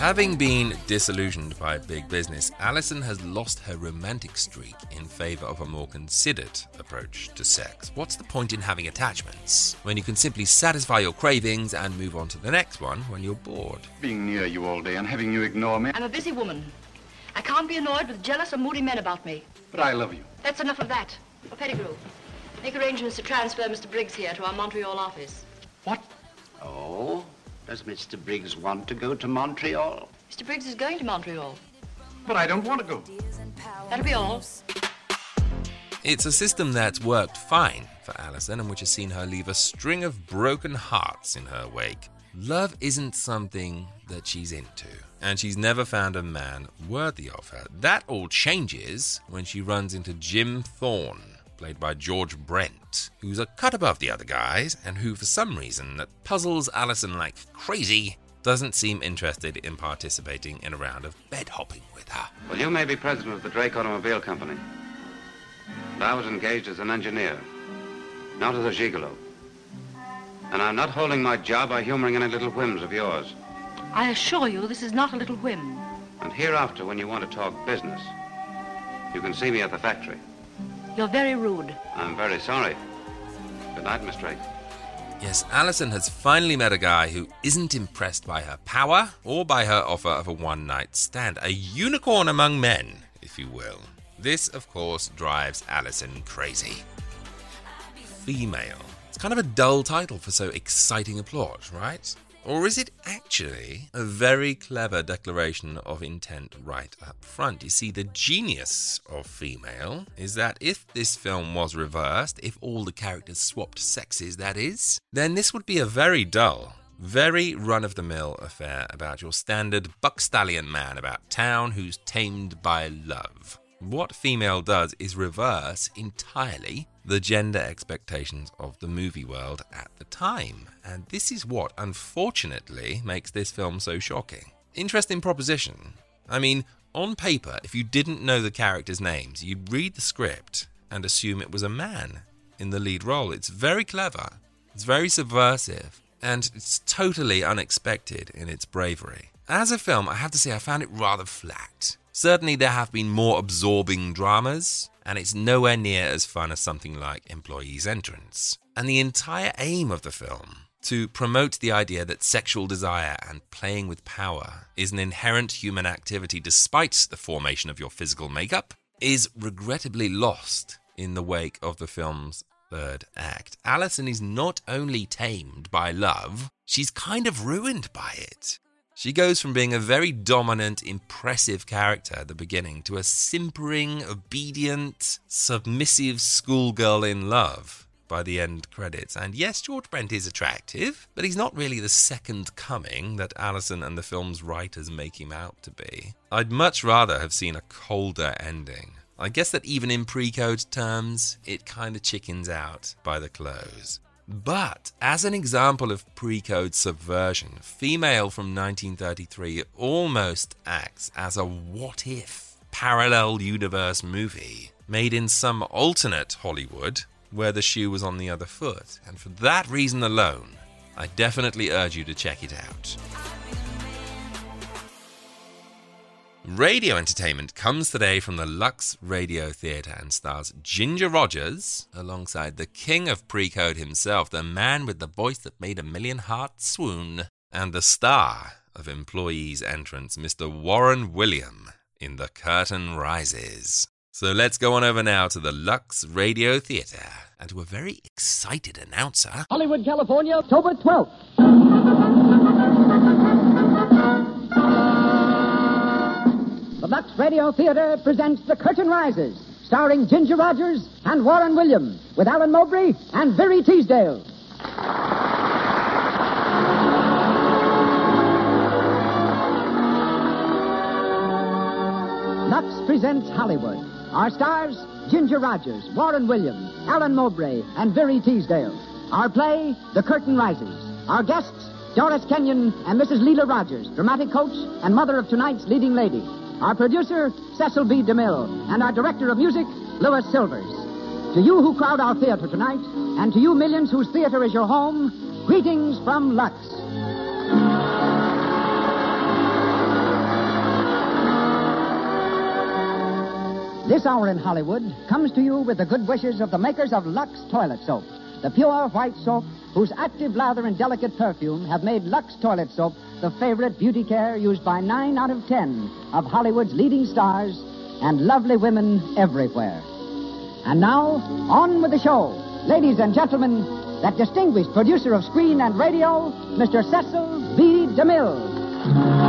Having been disillusioned by big business, Alison has lost her romantic streak in favor of a more considered approach to sex. What's the point in having attachments when you can simply satisfy your cravings and move on to the next one when you're bored? Being near you all day and having you ignore me. I'm a busy woman. I can't be annoyed with jealous or moody men about me. But I love you. That's enough of that. Oh, Pettigrew, make arrangements to transfer Mr. Briggs here to our Montreal office. What? Oh, does Mr. Briggs want to go to Montreal? Mr. Briggs is going to Montreal. But I don't want to go. That'll be all. It's a system that's worked fine for Alison and which has seen her leave a string of broken hearts in her wake. Love isn't something that she's into, and she's never found a man worthy of her. That all changes when she runs into Jim Thorne, played by George Brent, who's a cut above the other guys, and who, for some reason that puzzles Alison like crazy, doesn't seem interested in participating in a round of bed hopping with her. Well, you may be president of the Drake Automobile Company. But I was engaged as an engineer, not as a gigolo. And I'm not holding my job by humoring any little whims of yours. I assure you this is not a little whim. And hereafter, when you want to talk business, you can see me at the factory. You're very rude. I'm very sorry. Good night, Miss Drake. Yes, Alison has finally met a guy who isn't impressed by her power or by her offer of a one night stand. A unicorn among men, if you will. This, of course, drives Alison crazy. Female. It's kind of a dull title for so exciting a plot, right? Or is it actually a very clever declaration of intent right up front? You see, the genius of female is that if this film was reversed, if all the characters swapped sexes, that is, then this would be a very dull, very run of the mill affair about your standard buck stallion man about town who's tamed by love. What female does is reverse entirely the gender expectations of the movie world at the time. And this is what, unfortunately, makes this film so shocking. Interesting proposition. I mean, on paper, if you didn't know the characters' names, you'd read the script and assume it was a man in the lead role. It's very clever, it's very subversive, and it's totally unexpected in its bravery. As a film, I have to say I found it rather flat. Certainly, there have been more absorbing dramas, and it's nowhere near as fun as something like Employee's Entrance. And the entire aim of the film, to promote the idea that sexual desire and playing with power is an inherent human activity despite the formation of your physical makeup, is regrettably lost in the wake of the film's third act. Alison is not only tamed by love, she's kind of ruined by it. She goes from being a very dominant, impressive character at the beginning to a simpering, obedient, submissive schoolgirl in love by the end credits. And yes, George Brent is attractive, but he's not really the second coming that Alison and the film's writers make him out to be. I'd much rather have seen a colder ending. I guess that even in pre code terms, it kind of chickens out by the close. But as an example of pre code subversion, Female from 1933 almost acts as a what if parallel universe movie made in some alternate Hollywood where the shoe was on the other foot. And for that reason alone, I definitely urge you to check it out. Radio entertainment comes today from the Lux Radio Theatre and stars Ginger Rogers alongside the king of pre-code himself, the man with the voice that made a million hearts swoon, and the star of Employees Entrance, Mr. Warren William in The Curtain Rises. So let's go on over now to the Lux Radio Theatre and to a very excited announcer. Hollywood, California, October 12th. The Lux Radio Theater presents The Curtain Rises, starring Ginger Rogers and Warren William, with Alan Mowbray and Verree Teasdale. Lux presents Hollywood. Our stars, Ginger Rogers, Warren William, Alan Mowbray, and Verree Teasdale. Our play, The Curtain Rises. Our guests, Doris Kenyon and Mrs. Lela Rogers, dramatic coach and mother of tonight's leading lady. Our producer, Cecil B. DeMille, and our director of music, Louis Silvers. To you who crowd our theater tonight, and to you millions whose theater is your home, greetings from Lux. This hour in Hollywood comes to you with the good wishes of the makers of Lux Toilet Soap, the pure white soap whose active lather and delicate perfume have made Lux Toilet Soap the favorite beauty care used by nine out of ten of Hollywood's leading stars and lovely women everywhere. And now, on with the show. Ladies and gentlemen, that distinguished producer of screen and radio, Mr. Cecil B. DeMille.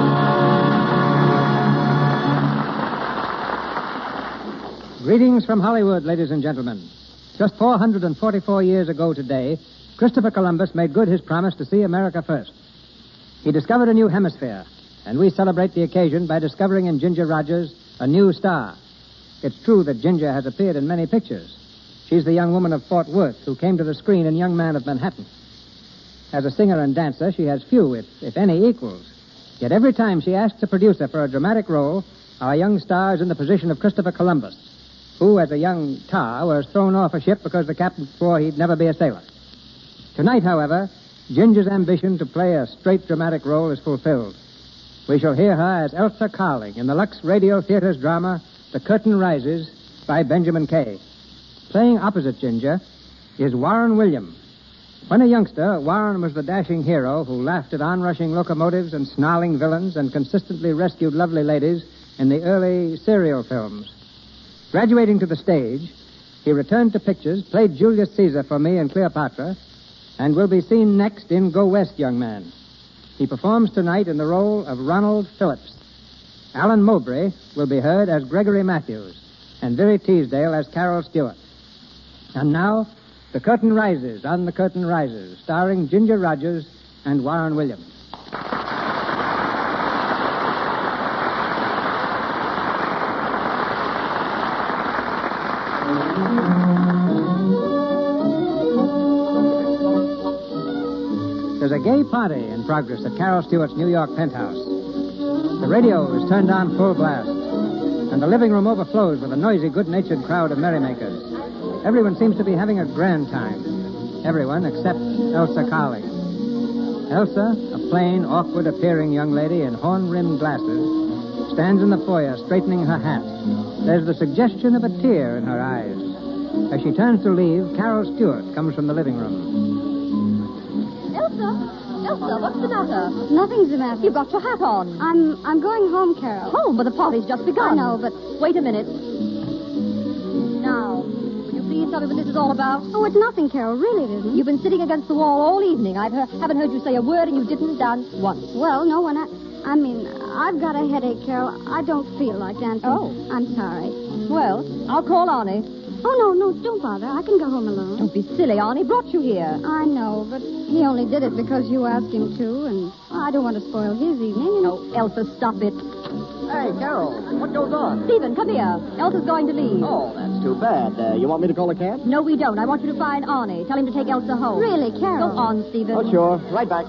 Greetings from Hollywood, ladies and gentlemen. Just 444 years ago today, Christopher Columbus made good his promise to see America first. He discovered a new hemisphere, and we celebrate the occasion by discovering in Ginger Rogers a new star. It's true that Ginger has appeared in many pictures. She's the young woman of Fort Worth who came to the screen in Young Man of Manhattan. As a singer and dancer, she has few, if, if any, equals. Yet every time she asks a producer for a dramatic role, our young star is in the position of Christopher Columbus, who, as a young tar, was thrown off a ship because the captain swore he'd never be a sailor. Tonight, however, Ginger's ambition to play a straight dramatic role is fulfilled. We shall hear her as Elsa Carling in the Lux Radio Theater's drama, The Curtain Rises, by Benjamin Kaye. Playing opposite Ginger is Warren William. When a youngster, Warren was the dashing hero who laughed at onrushing locomotives and snarling villains and consistently rescued lovely ladies in the early serial films. Graduating to the stage, he returned to pictures, played Julius Caesar for me in Cleopatra, and will be seen next in Go West, Young Man. He performs tonight in the role of Ronald Phillips. Alan Mowbray will be heard as Gregory Matthews, and Verree Teasdale as Carol Stewart. And now, The Curtain Rises on The Curtain Rises, starring Ginger Rogers and Warren Williams. Gay party in progress at Carol Stewart's New York penthouse. The radio is turned on full blast, and the living room overflows with a noisy, good natured crowd of merrymakers. Everyone seems to be having a grand time. Everyone except Elsa Carling. Elsa, a plain, awkward appearing young lady in horn rimmed glasses, stands in the foyer straightening her hat. There's the suggestion of a tear in her eyes. As she turns to leave, Carol Stewart comes from the living room. Elsa? Elsa, what's the matter? Nothing's the matter. You've got your hat on. I'm I'm going home, Carol. Home, but the party's just begun. I know, but Wait a minute. Now, will you please tell me what this is all about? oh, it's nothing, Carol. Really, it isn't. You've been sitting against the wall all evening. I haven't heard you say a word, and you didn't dance once. Well, no one. I, I mean, I've got a headache, Carol. I don't feel like dancing. Oh. I'm sorry. Well, I'll call Arnie. Oh, no, no, don't bother. I can go home alone. Don't be silly. Arnie brought you here. I know, but he only did it because you asked him to, and I don't want to spoil his evening. And... Oh, Elsa, stop it. Hey, Carol, what goes on? Stephen, come here. Elsa's going to leave. Oh, that's too bad. Uh, you want me to call a cab? No, we don't. I want you to find Arnie. Tell him to take Elsa home. Really, Carol? Go on, Stephen. Oh, sure. Right back.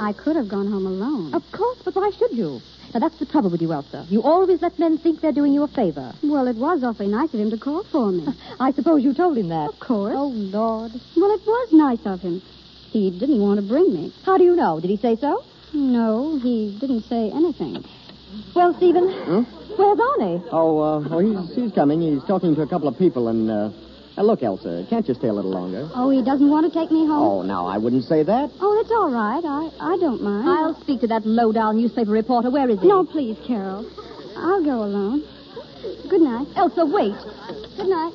I could have gone home alone. Of course, but why should you? Now, that's the trouble with you, Elsa. You always let men think they're doing you a favor. Well, it was awfully nice of him to call for me. (laughs) I suppose you told him that. Of course. Oh, Lord. Well, it was nice of him. He didn't want to bring me. How do you know? Did he say so? No, he didn't say anything. Well, Stephen, Hmm? where's Arnie? Oh, uh, oh, he's, he's coming. He's talking to a couple of people, and, uh, uh, look, Elsa, can't you stay a little longer? Oh, he doesn't want to take me home? Oh, now, I wouldn't say that. Oh, that's all right. I, I don't mind. I'll speak to that low-down newspaper reporter. Where is he? No, please, Carol. I'll go alone. Good night. Elsa, wait. Good night.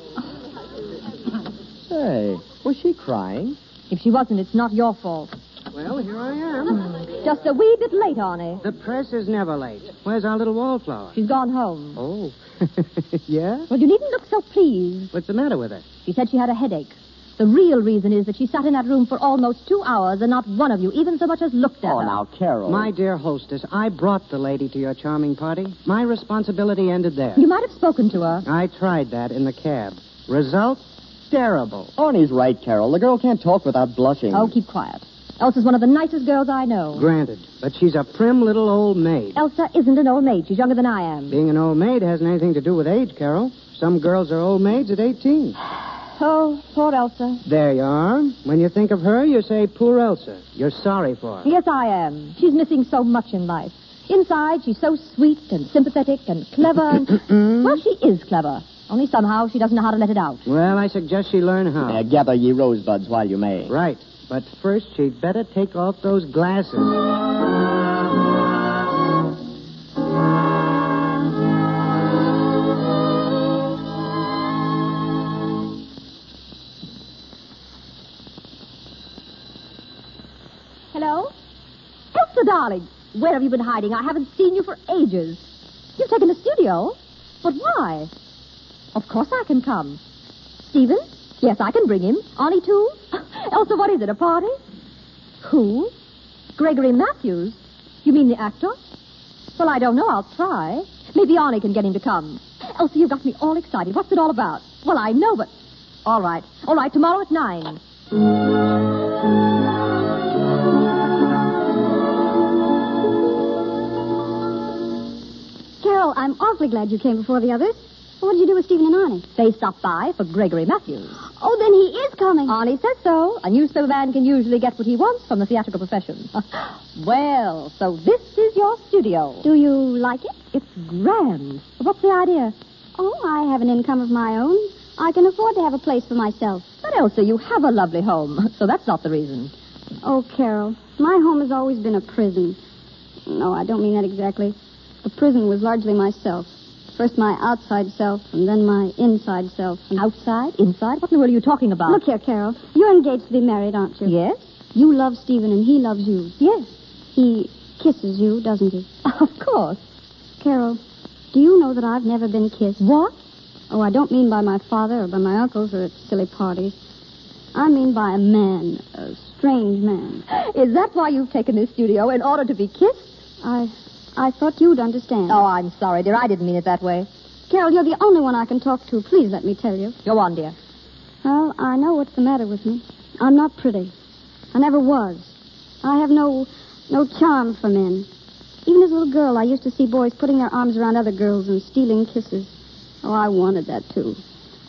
Hey, was she crying? If she wasn't, it's not your fault. Well, here I am. Just a wee bit late, Arnie. The press is never late. Where's our little wallflower? She's gone home. Oh. (laughs) yeah? Well, you needn't look so pleased. What's the matter with her? She said she had a headache. The real reason is that she sat in that room for almost two hours and not one of you even so much as looked at her. Oh, her. now, Carol. My dear hostess, I brought the lady to your charming party. My responsibility ended there. You might have spoken to her. I tried that in the cab. Result? Terrible. Arnie's right, Carol. The girl can't talk without blushing. Oh, keep quiet. Elsa's one of the nicest girls I know. Granted. But she's a prim little old maid. Elsa isn't an old maid. She's younger than I am. Being an old maid hasn't anything to do with age, Carol. Some girls are old maids at 18. (sighs) Oh, poor Elsa. There you are. When you think of her, you say, poor Elsa. You're sorry for her. Yes, I am. She's missing so much in life. Inside, she's so sweet and sympathetic and clever. And... (coughs) well, she is clever. Only somehow she doesn't know how to let it out. Well, I suggest she learn how. Uh, gather ye rosebuds while you may. Right. But first, she'd better take off those glasses. Hello? Elsa, darling. Where have you been hiding? I haven't seen you for ages. You've taken the studio? But why? Of course I can come. Stephen? Yes, I can bring him. Arnie, too? Elsa, what is it, a party? Who? Gregory Matthews? You mean the actor? Well, I don't know. I'll try. Maybe Arnie can get him to come. Oh, Elsa, you've got me all excited. What's it all about? Well, I know, but... All right. All right, tomorrow at nine. Carol, I'm awfully glad you came before the others. What did you do with Stephen and Arnie? They stopped by for Gregory Matthews. Oh, then he is coming. Arnie says so. A newspaper man can usually get what he wants from the theatrical profession. (laughs) well, so this is your studio. Do you like it? It's grand. What's the idea? Oh, I have an income of my own. I can afford to have a place for myself. But Elsa, you have a lovely home, (laughs) so that's not the reason. Oh, Carol, my home has always been a prison. No, I don't mean that exactly. The prison was largely myself. First my outside self, and then my inside self. And... Outside? Inside? What in the world are you talking about? Look here, Carol. You're engaged to be married, aren't you? Yes. You love Stephen, and he loves you. Yes. He kisses you, doesn't he? (laughs) Of course. Carol, do you know that I've never been kissed? What? Oh, I don't mean by my father or by my uncles or at silly parties. I mean by a man, a strange man. (gasps) Is that why you've taken this studio, in order to be kissed? I I thought you'd understand. Oh, I'm sorry, dear. I didn't mean it that way. Carol, you're the only one I can talk to. Please let me tell you. Go on, dear. Well, I know what's the matter with me. I'm not pretty. I never was. I have no no charm for men. Even as a little girl, I used to see boys putting their arms around other girls and stealing kisses. Oh, I wanted that too.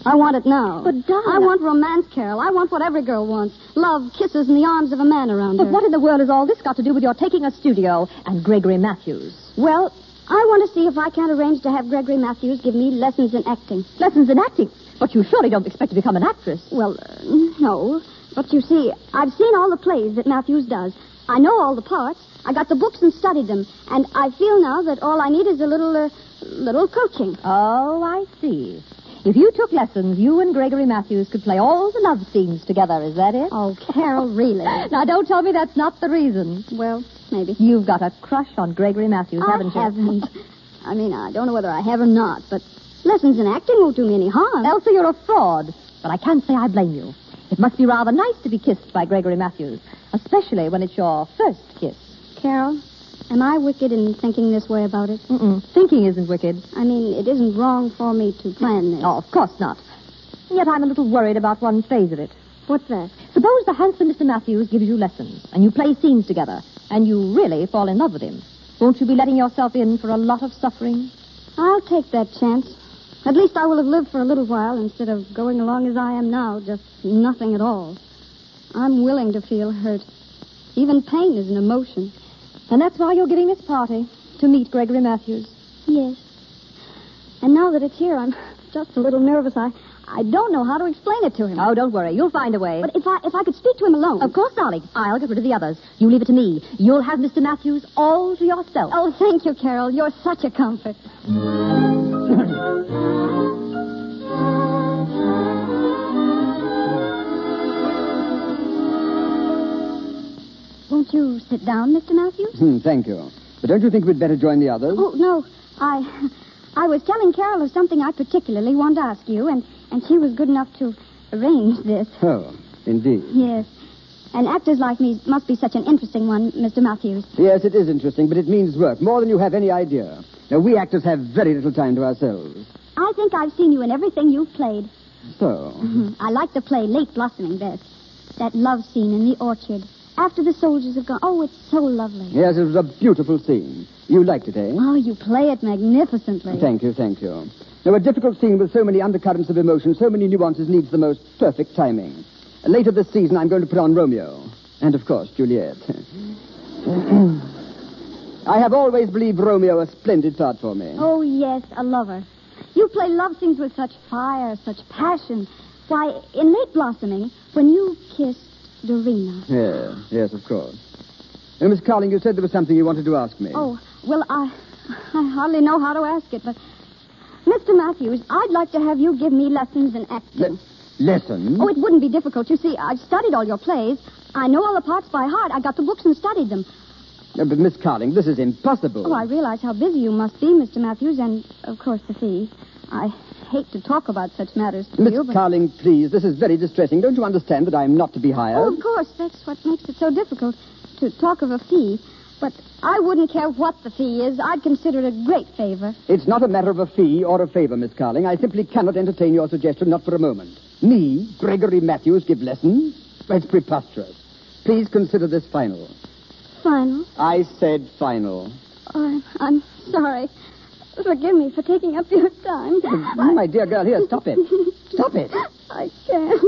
I want it now. But, darling, I want romance, Carol. I want what every girl wants. Love, kisses, and the arms of a man around But her. what in the world has all this got to do with your taking a studio and Gregory Matthews? Well, I want to see if I can't arrange to have Gregory Matthews give me lessons in acting. Lessons in acting? But you surely don't expect to become an actress. Well, uh, no. But you see, I've seen all the plays that Matthews does. I know all the parts. I got the books and studied them. And I feel now that all I need is a little, uh, little coaching. Oh, I see. If you took lessons, you and Gregory Matthews could play all the love scenes together. Is that it? Oh, Carol, really? (laughs) now, don't tell me that's not the reason. Well, maybe. You've got a crush on Gregory Matthews, I haven't you? I haven't. (laughs) I mean, I don't know whether I have or not, but Lessons in acting won't do me any harm. Elsa, you're a fraud. But I can't say I blame you. It must be rather nice to be kissed by Gregory Matthews, especially when it's your first kiss. Carol, am I wicked in thinking this way about it? Mm-mm. Thinking isn't wicked. I mean, it isn't wrong for me to plan this. Oh, of course not. And Yet I'm a little worried about one phase of it. What's that? Suppose the handsome Mr. Matthews gives you lessons, and you play scenes together, and you really fall in love with him. Won't you be letting yourself in for a lot of suffering? I'll take that chance. At least I will have lived for a little while instead of going along as I am now, just nothing at all. I'm willing to feel hurt. Even pain is an emotion. And that's why you're giving this party, to meet Gregory Matthews. Yes. And now that it's here, I'm just a little nervous. I, I don't know how to explain it to him. Oh, don't worry. You'll find a way. But if I if I could speak to him alone. Of course, darling. I'll get rid of the others. You leave it to me. You'll have Mr. Matthews all to yourself. Oh, thank you, Carol. You're such a comfort. Won't you sit down, Mr. Matthews? Hmm, thank you. But don't you think we'd better join the others? Oh, no. I I was telling Carol of something I particularly want to ask you, and, and she was good enough to arrange this. Oh, indeed. Yes. And actors like me must be such an interesting one, Mr. Matthews. Yes, it is interesting, but it means work, more than you have any idea. Now, we actors have very little time to ourselves. I think I've seen you in everything you've played. So, I like the play Late Blossoming best. That love scene in the orchard. After the soldiers have gone. Oh, it's so lovely. yes, it was a beautiful scene. You liked it, eh? Oh, you play it magnificently. Thank you, thank you. Now, a difficult scene with so many undercurrents of emotion, so many nuances, needs the most perfect timing. Later this season, I'm going to put on Romeo. And, of course, Juliet. (clears throat) I have always believed Romeo a splendid part for me. Oh, yes, a lover. You play love scenes with such fire, such passion. Why, in Late Blossoming, when you kissed Dorina. Yes, yes, of course. Now, Miss Carling, you said there was something you wanted to ask me. Oh, well, I, I hardly know how to ask it, but. Mr. Matthews, I'd like to have you give me lessons in acting. Lessons? Oh, it wouldn't be difficult. You see, I've studied all your plays. I know all the parts by heart. I got the books and studied them. Uh, but, Miss Carling, this is impossible. Oh, I realize how busy you must be, Mr. Matthews, and, of course, the fee. I hate to talk about such matters to Miss you, but... Carling, please, this is very distressing. Don't you understand that I'm not to be hired? Oh, of course. That's what makes it so difficult to talk of a fee. But I wouldn't care what the fee is. I'd consider it a great favor. It's not a matter of a fee or a favor, Miss Carling. I simply cannot entertain your suggestion, not for a moment. Me, Gregory Matthews, give lessons? It's preposterous. Please consider this final. Final. I said final. Oh, I'm, I'm sorry. Forgive me for taking up your time. My dear girl, here, stop it. (laughs) Stop it. I can't.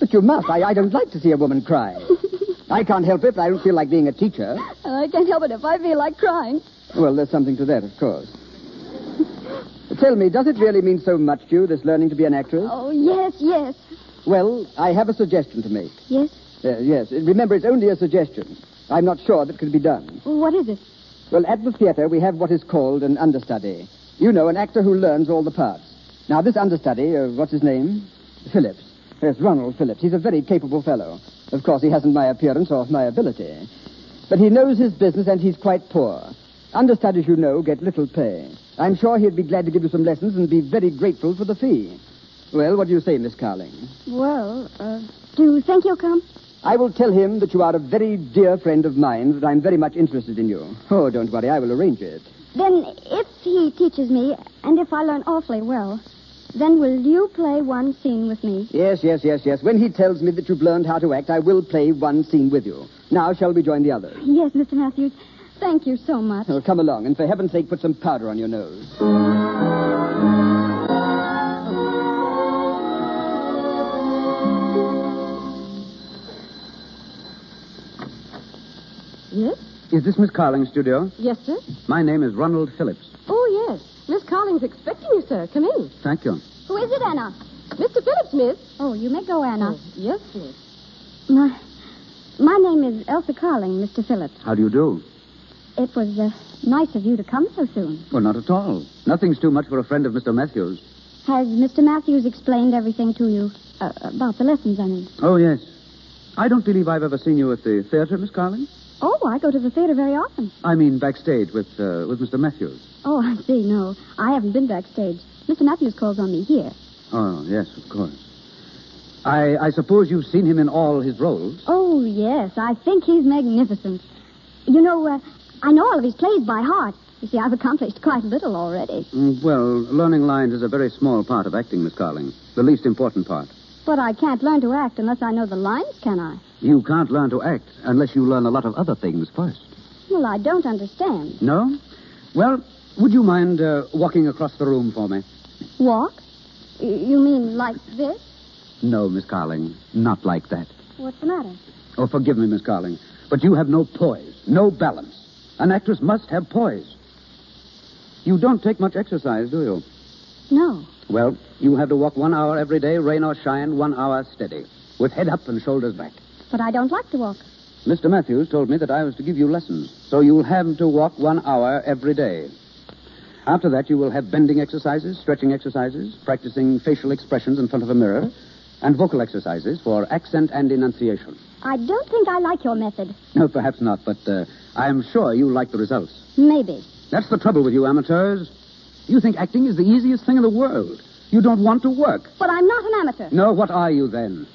But you must. I, I don't like to see a woman cry. (laughs) I can't help it, but I don't feel like being a teacher. And I can't help it if I feel like crying. Well, there's something to that, of course. Tell me, does it really mean so much to you, this learning to be an actress? Oh, yes, yes. Well, I have a suggestion to make. Yes? Uh, yes. Remember, it's only a suggestion. I'm not sure that could be done. What is it? Well, at the theater, we have what is called an understudy. You know, an actor who learns all the parts. Now, this understudy, uh, what's his name? Phillips. Yes, Ronald Phillips. He's a very capable fellow. Of course, he hasn't my appearance or my ability. But he knows his business, and he's quite poor. Understudies, you know, get little pay. I'm sure he'd be glad to give you some lessons and be very grateful for the fee. Well, what do you say, Miss Carling? Well, uh, do you think he'll come? I will tell him that you are a very dear friend of mine, that I'm very much interested in you. Oh, don't worry, I will arrange it. Then, if he teaches me, and if I learn awfully well, then will you play one scene with me? Yes, yes, yes, yes. When he tells me that you've learned how to act, I will play one scene with you. Now, shall we join the others? Yes, Mr. Matthews. Thank you so much. Oh, come along, and for heaven's sake, put some powder on your nose. Yes? Is this Miss Carling's studio? Yes, sir? My name is Ronald Phillips. Oh, yes. Miss Carling's expecting you, sir. Come in. Thank you. Who is it, Anna? Mr. Phillips, miss. Oh, you may go, Anna. Yes, miss. My, my name is Elsa Carling, Mr. Phillips. How do you do? It was uh, nice of you to come so soon. Well, not at all. Nothing's too much for a friend of Mr. Matthews. Has Mr. Matthews explained everything to you? Uh, about the lessons, I mean. Oh, yes. I don't believe I've ever seen you at the theater, Miss Carling. Oh, I go to the theater very often. I mean backstage with uh, with Mr. Matthews. Oh, I see. No, I haven't been backstage. Mr. Matthews calls on me here. Oh, yes, of course. I, I suppose you've seen him in all his roles. Oh, yes. I think he's magnificent. You know, uh, I know all of his plays by heart. You see, I've accomplished quite a little already. Mm, Well, learning lines is a very small part of acting, Miss Carling. The least important part. But I can't learn to act unless I know the lines, can I? You can't learn to act unless you learn a lot of other things first. Well, I don't understand. No? Well, would you mind uh, walking across the room for me? Walk? You mean like this? No, Miss Carling. Not like that. What's the matter? Oh, forgive me, Miss Carling, but you have no poise, no balance. An actress must have poise. You don't take much exercise, do you? No. Well, you have to walk one hour every day, rain or shine, one hour steady, with head up and shoulders back. But I don't like to walk. Mr. Matthews told me that I was to give you lessons, so you'll have to walk one hour every day. After that, you will have bending exercises, stretching exercises, practicing facial expressions in front of a mirror, and vocal exercises for accent and enunciation. I don't think I like your method. No, perhaps not, but uh, I am sure you'll like the results. Maybe. That's the trouble with you amateurs. You think acting is the easiest thing in the world. You don't want to work. But I'm not an amateur. No, what are you then?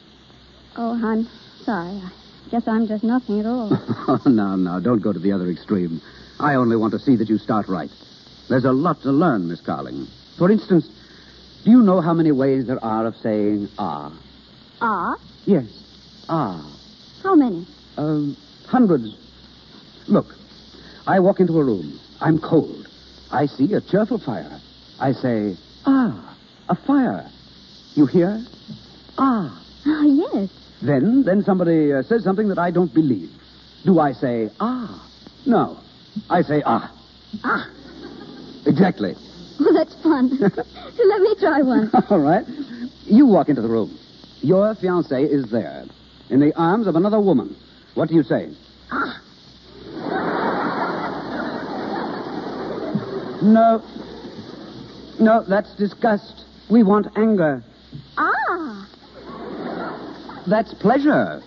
Oh, I'm sorry. I guess I'm just nothing at all. (laughs) Oh, no, no, don't go to the other extreme. I only want to see that you start right. There's a lot to learn, Miss Carling. For instance, do you know how many ways there are of saying ah? ah? Yes, ah. How many? Um, hundreds. Look, I walk into a room. I'm cold. I see a cheerful fire. I say, ah, a fire. You hear? Ah. Ah, yes. Then, then somebody uh, says something that I don't believe. Do I say ah? No. I say ah. Ah. Exactly. (laughs) Well, that's fun. (laughs) so let me try one. (laughs) All right. You walk into the room. Your fiancé is there, in the arms of another woman. What do you say? Ah. No. No, that's disgust. We want anger. Ah. That's pleasure.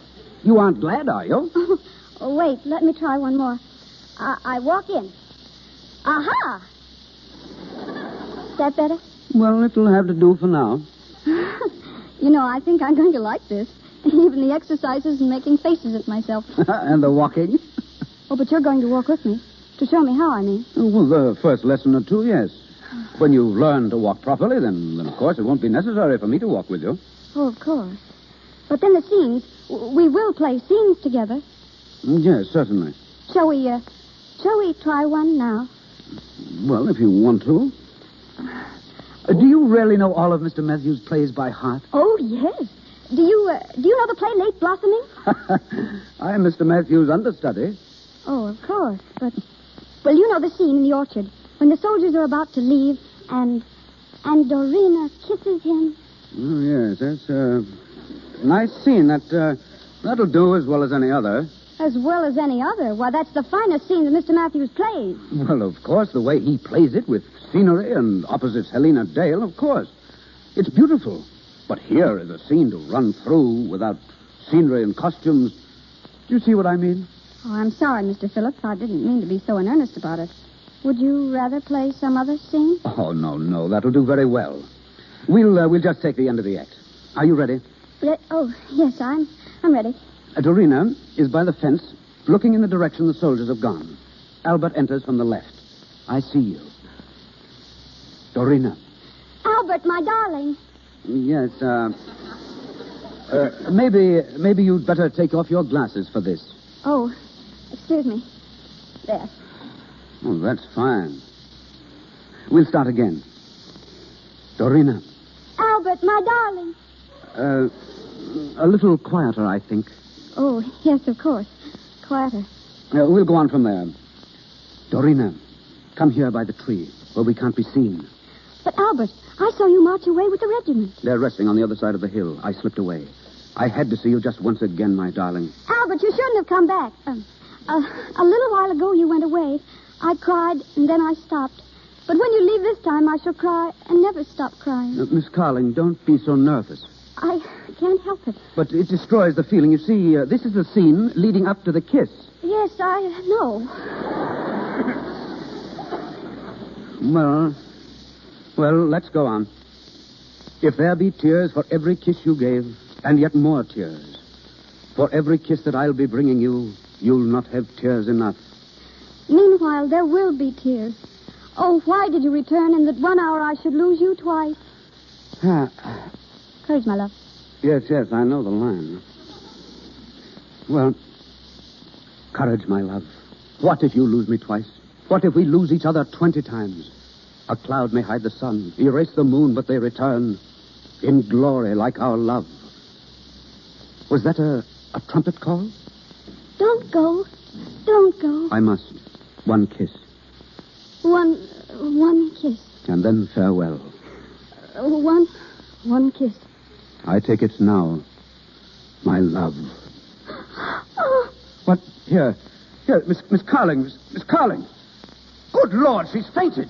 You aren't glad, are you? (laughs) Oh, wait, let me try one more. I, I walk in. Aha! Is that better? Well, it'll have to do for now. (laughs) You know, I think I'm going to like this. (laughs) Even the exercises and making faces at myself. and the walking? Oh, but you're going to walk with me. To show me how, I mean. Well, the first lesson or two, yes. When you've learned to walk properly, then, then of course it won't be necessary for me to walk with you. Oh, of course. But then the scenes. We will play scenes together. Mm, Yes, certainly. Shall we, uh, shall we try one now? Well, if you want to. Uh, do you really know all of Mr. Matthews' plays by heart? Oh, yes. Do you, uh, do you know the play Late Blossoming? (laughs) I am Mr. Matthews' understudy. Oh, of course. But, well, you know the scene in the orchard when the soldiers are about to leave and, and Dorina kisses him. Oh, yes, that's a nice scene. That, uh, that'll do as well as any other. As well as any other. Why, that's the finest scene that Mr. Matthews plays. Well, of course, the way he plays it with scenery and opposites Helena Dale, of course. It's beautiful. But here is a scene to run through without scenery and costumes. Do you see what I mean? Oh, I'm sorry, Mr. Phillips. I didn't mean to be so in earnest about it. Would you rather play some other scene? Oh, no, no. That'll do very well. We'll, uh, we'll just take the end of the act. Are you ready? Re- oh, yes, I'm, I'm ready. Uh, Dorina is by the fence, looking in the direction the soldiers have gone. Albert enters from the left. I see you. Dorina. Albert, my darling. Yes, uh, uh, maybe, maybe you'd better take off your glasses for this. Oh, excuse me. There. Oh, that's fine. We'll start again. Dorina. Albert, my darling. Uh, a little quieter, I think. Oh, yes, of course. Quieter. Uh, we'll go on from there. Dorina, come here by the tree where we can't be seen. But, Albert, I saw you march away with the regiment. They're resting on the other side of the hill. I slipped away. I had to see you just once again, my darling. Albert, you shouldn't have come back. Um, uh, a little while ago, you went away. I cried, and then I stopped. But when you leave this time, I shall cry and never stop crying. Uh, Miss Carling, don't be so nervous. I can't help it. But it destroys the feeling. You see, uh, this is the scene leading up to the kiss. Yes, I know. Well, Well, let's go on. If there be tears for every kiss you gave, and yet more tears, for every kiss that I'll be bringing you, you'll not have tears enough. Meanwhile, there will be tears. Oh, why did you return in that one hour I should lose you twice? Ah, Courage, my love. yes, yes, I know the line. Well, courage, my love. What if you lose me twice? What if we lose each other twenty times? A cloud may hide the sun, erase the moon, but they return in glory like our love. Was that a, a trumpet call? Don't go. Don't go. I must. One kiss, One, one kiss. and then farewell. Uh, One, one kiss. I take it now, my love. Oh, What? Here. Here, Miss, Miss Carling. Miss, Miss Carling. Good Lord, she's fainted.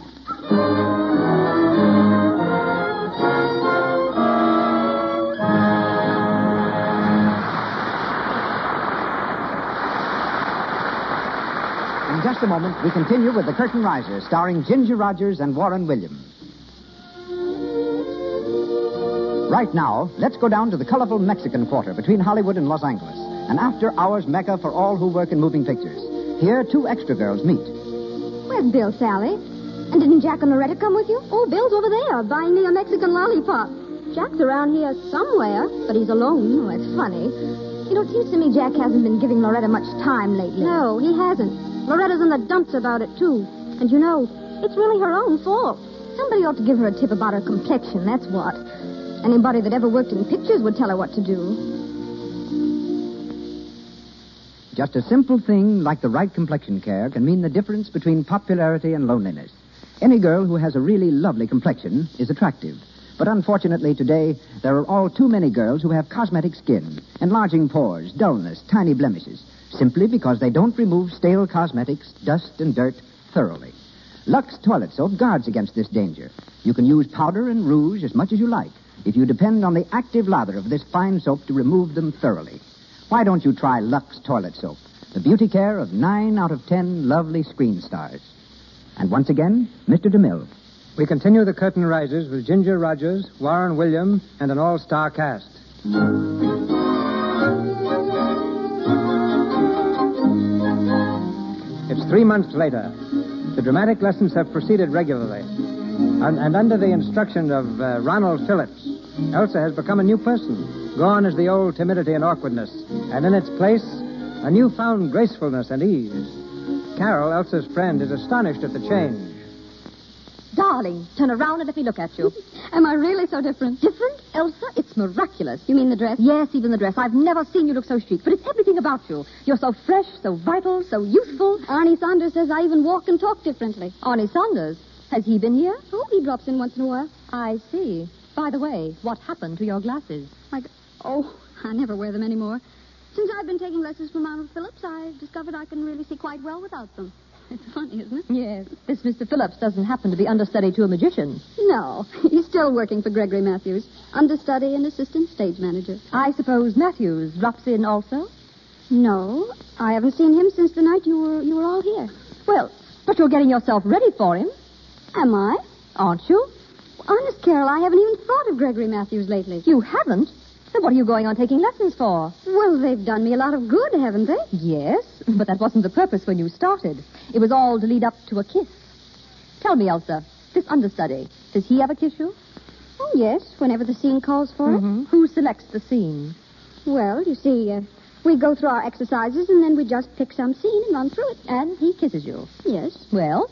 Just a moment, we continue with The Curtain Rises, starring Ginger Rogers and Warren Williams. Right now, let's go down to the colorful Mexican Quarter between Hollywood and Los Angeles, an after hours mecca for all who work in moving pictures. Here, two extra girls meet. where's Bill, Sally? And didn't Jack and Loretta come with you? Oh, Bill's over there buying me a Mexican lollipop. Jack's around here somewhere, but he's alone. Oh, it's funny. You know, it seems to me Jack hasn't been giving Loretta much time lately. No, he hasn't. Loretta's in the dumps about it, too. And you know, it's really her own fault. Somebody ought to give her a tip about her complexion, that's what. Anybody that ever worked in pictures would tell her what to do. Just a simple thing like the right complexion care can mean the difference between popularity and loneliness. Any girl who has a really lovely complexion is attractive. But unfortunately today, there are all too many girls who have cosmetic skin, enlarging pores, dullness, tiny blemishes, simply because they don't remove stale cosmetics, dust, and dirt thoroughly. Lux Toilet Soap guards against this danger. You can use powder and rouge as much as you like if you depend on the active lather of this fine soap to remove them thoroughly. Why don't you try Lux Toilet Soap, the beauty care of nine out of ten lovely screen stars? And once again, Mr. DeMille. We continue the curtain rises with Ginger Rogers, Warren William, and an all-star cast. It's three months later. The dramatic lessons have proceeded regularly. And, and under the instruction of uh, Ronald Phillips, Elsa has become a new person. Gone is the old timidity and awkwardness. And in its place, a newfound gracefulness and ease. Carol, Elsa's friend, is astonished at the change. Darling, turn around and let me look at you. (laughs) Am I really so different? Different? Elsa, it's miraculous. You mean the dress? Yes, even the dress. I've never seen you look so chic, but it's everything about you. You're so fresh, so vital, so youthful. Arnie Saunders says I even walk and talk differently. Arnie Saunders? Has he been here? Oh, he drops in once in a while. I see. By the way, what happened to your glasses? I, oh, (laughs) I never wear them anymore. Since I've been taking lessons from Ronald Phillips, I've discovered I can really see quite well without them. It's funny, isn't it? Yes. This Mr. Phillips doesn't happen to be understudy to a magician. No. He's still working for Gregory Matthews. Understudy and assistant stage manager. I suppose Matthews drops in also? No. I haven't seen him since the night you were you were all here. Well, but you're getting yourself ready for him. Am I? Aren't you? Honest, Carol, I haven't even thought of Gregory Matthews lately. You haven't? Then what are you going on taking lessons for? Well, they've done me a lot of good, haven't they? Yes, but that wasn't the purpose when you started. It was all to lead up to a kiss. Tell me, Elsa, this understudy, does he ever kiss you? Oh, yes, whenever the scene calls for it. Who selects the scene? Well, you see, uh, we go through our exercises and then we just pick some scene and run through it. And he kisses you? Yes. Well?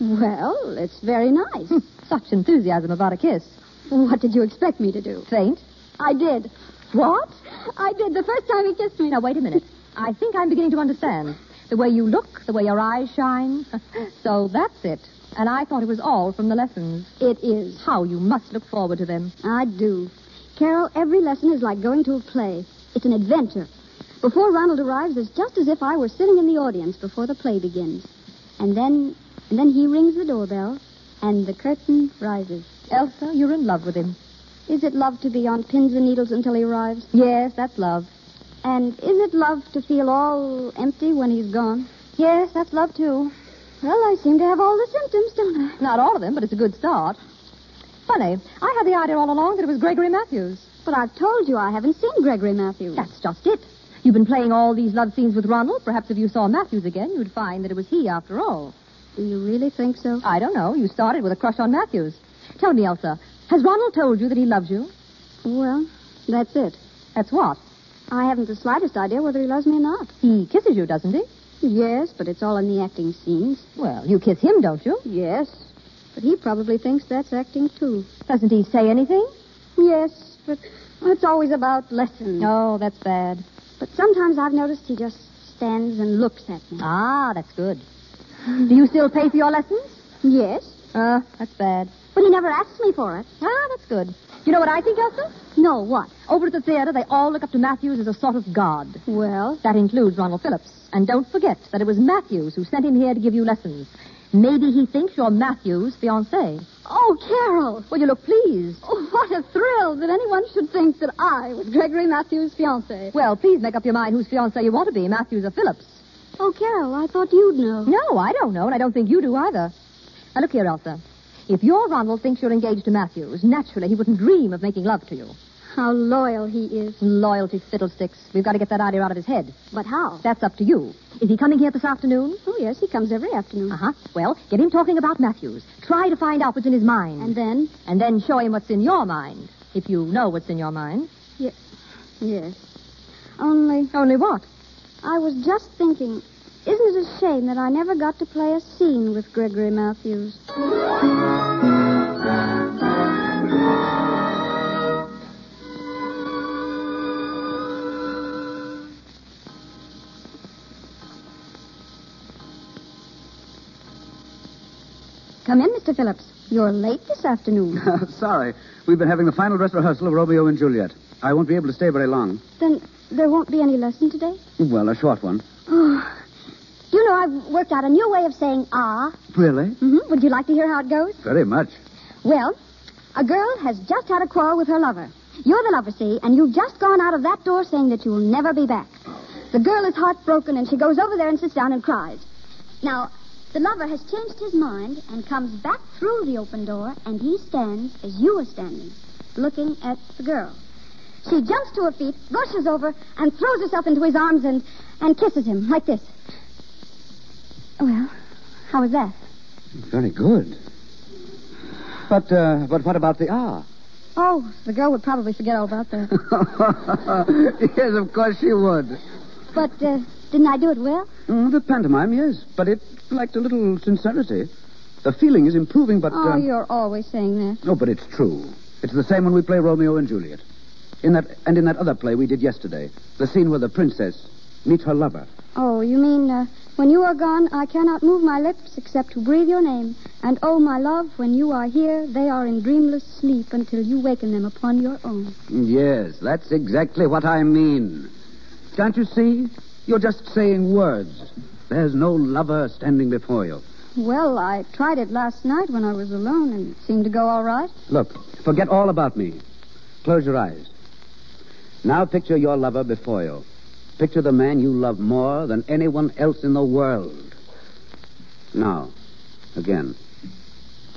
Well, it's very nice. Such enthusiasm about a kiss. What did you expect me to do? Faint? I did. What? I did the first time he kissed me. Now, wait a minute. I think I'm beginning to understand. The way you look, the way your eyes shine. (laughs) so that's it. And I thought it was all from the lessons. It is. How you must look forward to them. I do. Carol, every lesson is like going to a play. It's an adventure. Before Ronald arrives, it's just as if I were sitting in the audience before the play begins. And then, and then he rings the doorbell, and the curtain rises. Elsa, you're in love with him. Is it love to be on pins and needles until he arrives? Yes, that's love. And is it love to feel all empty when he's gone? Yes, that's love too. Well, I seem to have all the symptoms, don't I? Not all of them, but it's a good start. Funny. I had the idea all along that it was Gregory Matthews. But I've told you I haven't seen Gregory Matthews. That's just it. You've been playing all these love scenes with Ronald. Perhaps if you saw Matthews again, you'd find that it was he after all. Do you really think so? I don't know. You started with a crush on Matthews. Tell me, Elsa, has Ronald told you that he loves you? Well, that's it. That's what? I haven't the slightest idea whether he loves me or not. He kisses you, doesn't he? Yes, but it's all in the acting scenes. Well, you kiss him, don't you? Yes. But he probably thinks that's acting, too. Doesn't he say anything? Yes, but it's always about lessons. Oh, that's bad. But sometimes I've noticed he just stands and looks at me. Ah, that's good. Do you still pay for your lessons? Yes. Uh, that's bad. But he never asks me for it. Ah, that's good. You know what I think, Elsa? No, what? Over at the theater, they all look up to Matthews as a sort of god. Well? That includes Ronald Phillips. And don't forget that it was Matthews who sent him here to give you lessons. Maybe he thinks you're Matthews' fiancée. Oh, Carol. Well, you look pleased. Oh, what a thrill that anyone should think that I was Gregory Matthews' fiancée. Well, please make up your mind whose fiancée you want to be, Matthews or Phillips. Oh, Carol, I thought you'd know. No, I don't know, and I don't think you do either. Now, look here, Elsa. If your Ronald thinks you're engaged to Matthews, naturally he wouldn't dream of making love to you. How loyal he is. Loyalty fiddlesticks. We've got to get that idea out of his head. But how? That's up to you. Is he coming here this afternoon? Oh, yes, he comes every afternoon. Uh huh. Well, get him talking about Matthews. Try to find out what's in his mind. And then? And then show him what's in your mind. If you know what's in your mind. Yes. Yes. Only. Only what? I was just thinking, isn't it a shame that I never got to play a scene with Gregory Matthews? Come in, Mr. Phillips. You're late this afternoon. (laughs) Oh, sorry. We've been having the final dress rehearsal of Romeo and Juliet. I won't be able to stay very long. then there won't be any lesson today? Well, a short one. Oh. You know, I've worked out a new way of saying ah. Really? Mm-hmm. Would you like to hear how it goes? Very much. Well, a girl has just had a quarrel with her lover. You're the lover, see, and you've just gone out of that door saying that you'll never be back. The girl is heartbroken, and she goes over there and sits down and cries. Now, the lover has changed his mind and comes back through the open door, and he stands as you are standing, looking at the girl. She jumps to her feet, rushes over, and throws herself into his arms and, and kisses him like this. Well, how was that? Very good. But, uh, but what about the R? Oh, the girl would probably forget all about that. (laughs) yes, of course she would. but uh, didn't I do it well? Mm, the pantomime, yes. But it lacked a little sincerity. The feeling is improving, but. Oh, uh, you're always saying that. No, but it's true. It's the same when we play Romeo and Juliet. In that and in that other play we did yesterday, the scene where the princess meets her lover. Oh, you mean uh, when you are gone, I cannot move my lips except to breathe your name. And oh, my love, when you are here, they are in dreamless sleep until you waken them upon your own. Yes, that's exactly what I mean. Can't you see? You're just saying words. There's no lover standing before you. Well, I tried it last night when I was alone, and it seemed to go all right. Look, forget all about me. Close your eyes. Now picture your lover before you. Picture the man you love more than anyone else in the world. Now, again.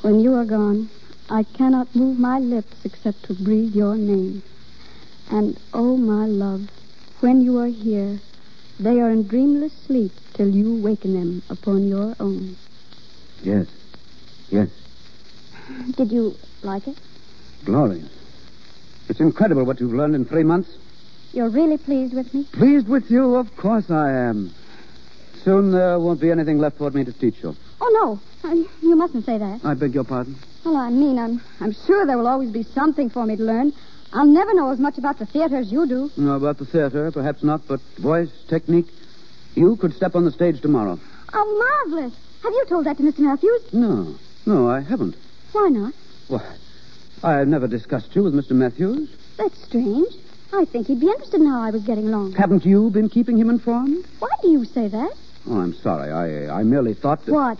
When you are gone, I cannot move my lips except to breathe your name. And oh, my love, when you are here, they are in dreamless sleep till you waken them upon your own. Yes. Yes. Did you like it? Glorious. It's incredible what you've learned in three months. You're really pleased with me? Pleased with you? Of course I am. Soon there won't be anything left for me to teach you. Oh, no. Uh, You mustn't say that. I beg your pardon. Well, I mean, I'm, I'm sure there will always be something for me to learn. I'll never know as much about the theater as you do. No, about the theater, perhaps not, but voice, technique. You could step on the stage tomorrow. Oh, marvelous. Have you told that to Mr. Matthews? No, no, I haven't. Why not? Why, I've never discussed you with Mr. Matthews. That's strange. I think he'd be interested in how I was getting along. Haven't you been keeping him informed? Why do you say that? Oh, I'm sorry. I, I merely thought that. What?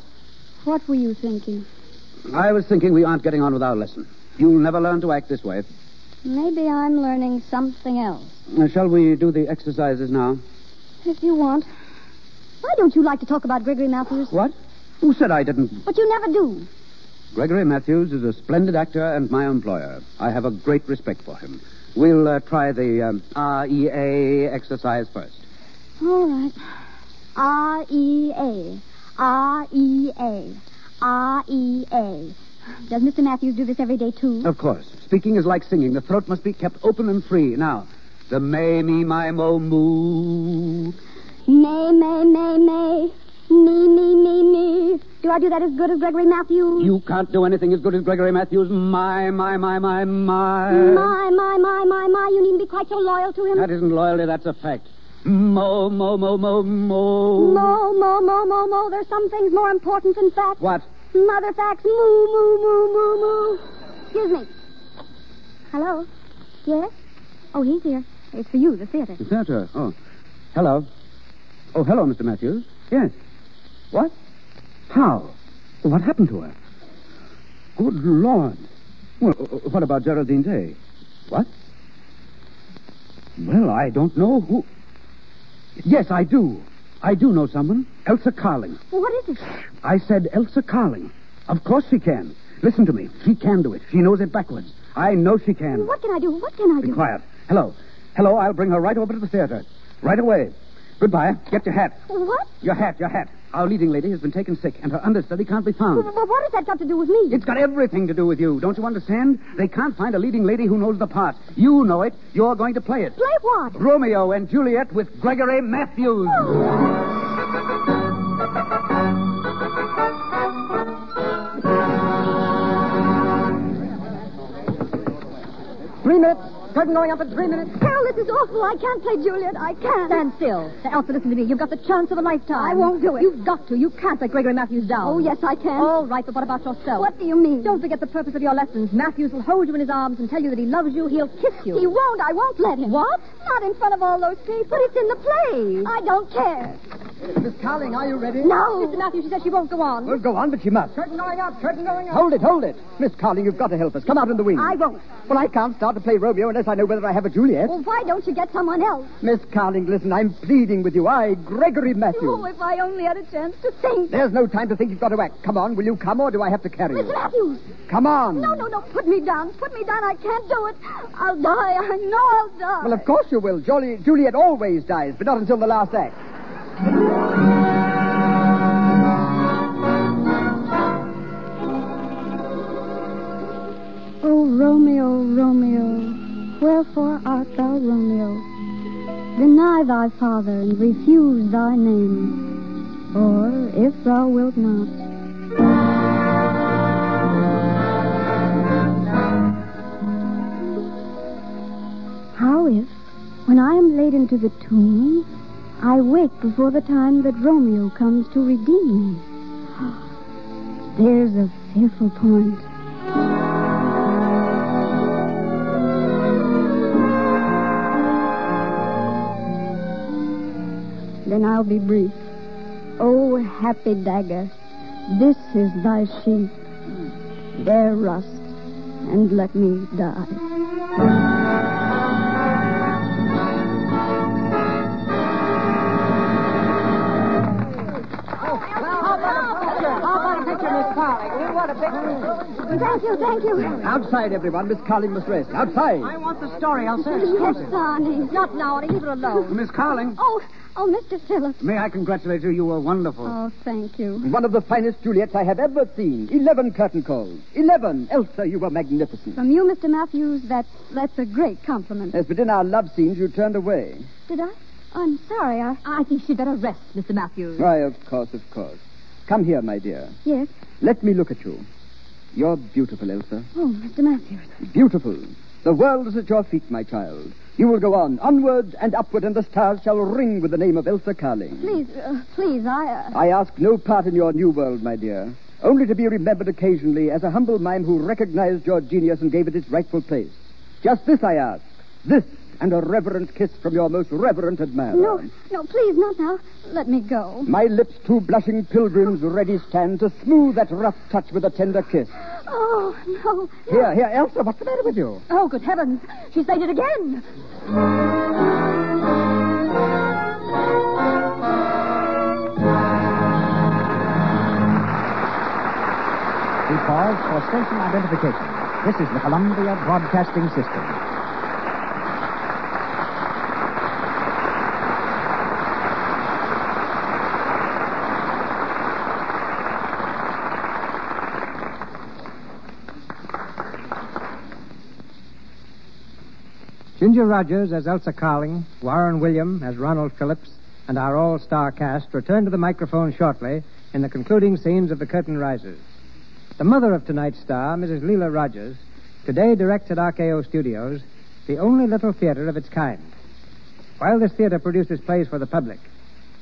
What were you thinking? I was thinking we aren't getting on with our lesson. You'll never learn to act this way. Maybe I'm learning something else. Uh, shall we do the exercises now? If you want. Why don't you like to talk about Gregory Matthews? What? Who said I didn't? But you never do. Gregory Matthews is a splendid actor and my employer. I have a great respect for him. We'll uh, try the um, REA exercise first. All right. R E A. R E A. R E A. Does Mr. Matthews do this every day, too? Of course. Speaking is like singing. The throat must be kept open and free. Now, the may, me, my, mo, moo. May, may, may, may. Me, me, me, me. Do I do that as good as Gregory Matthews? You can't do anything as good as Gregory Matthews. My, my, my, my, my. My, my, my, my, my. You needn't be quite so loyal to him. That isn't loyalty, that's a fact. Mo, mo, mo, mo, mo. Mo, mo, mo, mo, mo. There's some things more important than facts. What? Mother facts. Moo, moo, moo, moo, moo. Excuse me. Hello? Yes? Oh, he's here. It's for you, the theater. The theater. Oh. Hello. Oh, hello, Mr. Matthews. Yes. What? How? What happened to her? Good Lord. Well, what about Geraldine Day? What? Well, I don't know who. Yes, I do. I do know someone. Elsa Carling. What is it? I said Elsa Carling. Of course she can. Listen to me. She can do it. She knows it backwards. I know she can. What can I do? What can I Be do? quiet. Hello. Hello, I'll bring her right over to the theater. Right away. Goodbye. Get your hat. What? Your hat, your hat. Our leading lady has been taken sick, and her understudy can't be found. But what has that got to do with me? It's got everything to do with you. Don't you understand? They can't find a leading lady who knows the part. You know it. You're going to play it. Play what? Romeo and Juliet with Gregory Matthews. Three minutes. Curtain going up in three minutes. Carol, this is awful. I can't play Juliet. I can't. Stand still. Now, Elsa, listen to me. You've got the chance of a lifetime. I won't do it. You've got to. You can't let Gregory Matthews down. Oh, yes, I can. All right, but what about yourself? What do you mean? Don't forget the purpose of your lessons. Matthews will hold you in his arms and tell you that he loves you. He'll kiss you. He won't. I won't let him. What? Not in front of all those people. But it's in the play. I don't care. Miss Carling, are you ready? No. Mr. Matthews, she said she won't go on. Well, go on, but she must. Curtain going up. Curtain going up. Hold it, hold it. Miss Carling, you've got to help us. Come out in the wing. I won't. Well, I can't start to play Romeo unless I know whether I have a Juliet. Well, why don't you get someone else? Miss Carling, listen, I'm pleading with you. I, Gregory Matthews. Oh, if I only had a chance to think. There's no time to think you've got to act. Come on, will you come or do I have to carry Miss you? Matthews. Come on. No, no, no. Put me down. Put me down. I can't do it. I'll die. (laughs) I know I'll die. Well, of course you will. Jolly, Juliet always dies, but not until the last act. Oh, Romeo, Romeo, wherefore art thou Romeo? Deny thy father and refuse thy name, or if thou wilt not. How if, when I am laid into the tomb, I wake before the time that Romeo comes to redeem me? (gasps) There's a fearful point. Then I'll be brief. Oh, happy dagger, this is thy sheath. Bear rust, and let me die. Oh, well, how about a picture, Miss Carling? We want a picture. Thank you, thank you. Outside, everyone. Miss Carling must rest. Outside. I want the story, Elsa. Yes, darling. Not now, Arnie. Leave her alone. Miss Carling, Oh, oh, Mr. Phillips. may I congratulate you? You were wonderful. Oh, thank you. One of the finest Juliets I have ever seen. Eleven curtain calls. Eleven. Elsa, you were magnificent. From you, Mr. Matthews, that that's a great compliment. Yes, but in our love scenes, you turned away. Did I? I'm sorry. I. I think she'd better rest, Mr. Matthews. Why, of course, of course. Come here, my dear. Yes. Let me look at you. You're beautiful, Elsa. Oh, Mr. Matthews. Beautiful. The world is at your feet, my child. You will go on, onward and upward, and the stars shall ring with the name of Elsa Carling. Please, uh, please, I. Uh... I ask no part in your new world, my dear. Only to be remembered occasionally as a humble mime who recognized your genius and gave it its rightful place. Just this I ask. This and a reverent kiss from your most reverent admirer. No, no, please, not now. Let me go. My lips, two blushing pilgrims, ready stand to smooth that rough touch with a tender kiss. Oh, no. Here, here, Elsa, what's the matter with you? Oh, good heavens. She's made it again. He pause for station identification. This is the Columbia Broadcasting System. Ginger Rogers as Elsa Carling, Warren William as Ronald Phillips, and our all star cast return to the microphone shortly in the concluding scenes of The Curtain Rises. The mother of tonight's star, Mrs. Lela Rogers, today directs at RKO Studios the only little theater of its kind. While this theater produces plays for the public,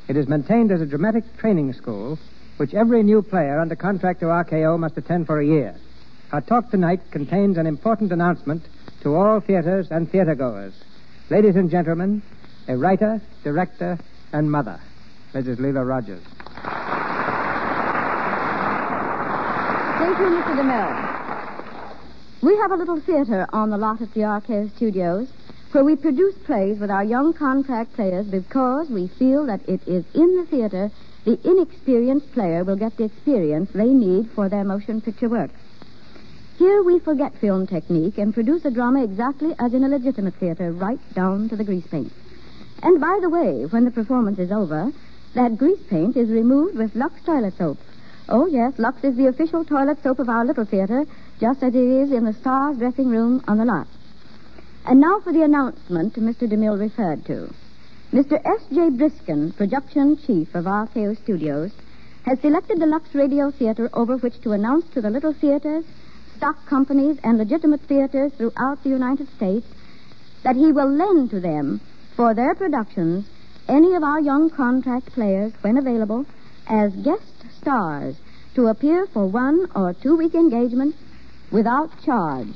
it is maintained as a dramatic training school which every new player under contract to RKO must attend for a year. Our talk tonight contains an important announcement to all theaters and theatergoers. Ladies and gentlemen, a writer, director, and mother, Mrs. Lela Rogers. Thank you, Mr. DeMille. We have a little theater on the lot at the RKO Studios where we produce plays with our young contract players because we feel that it is in the theater the inexperienced player will get the experience they need for their motion picture work. Here we forget film technique and produce a drama exactly as in a legitimate theater, right down to the grease paint. And by the way, when the performance is over, that grease paint is removed with Lux toilet soap. Oh, yes, Lux is the official toilet soap of our little theater, just as it is in the Stars dressing room on the lot. And now for the announcement Mr. DeMille referred to. Mr. S.J. Briskin, production chief of RKO Studios, has selected the Lux Radio Theater over which to announce to the little theaters, stock companies, and legitimate theaters throughout the United States that he will lend to them for their productions any of our young contract players, when available, as guest stars to appear for one or two week engagements without charge.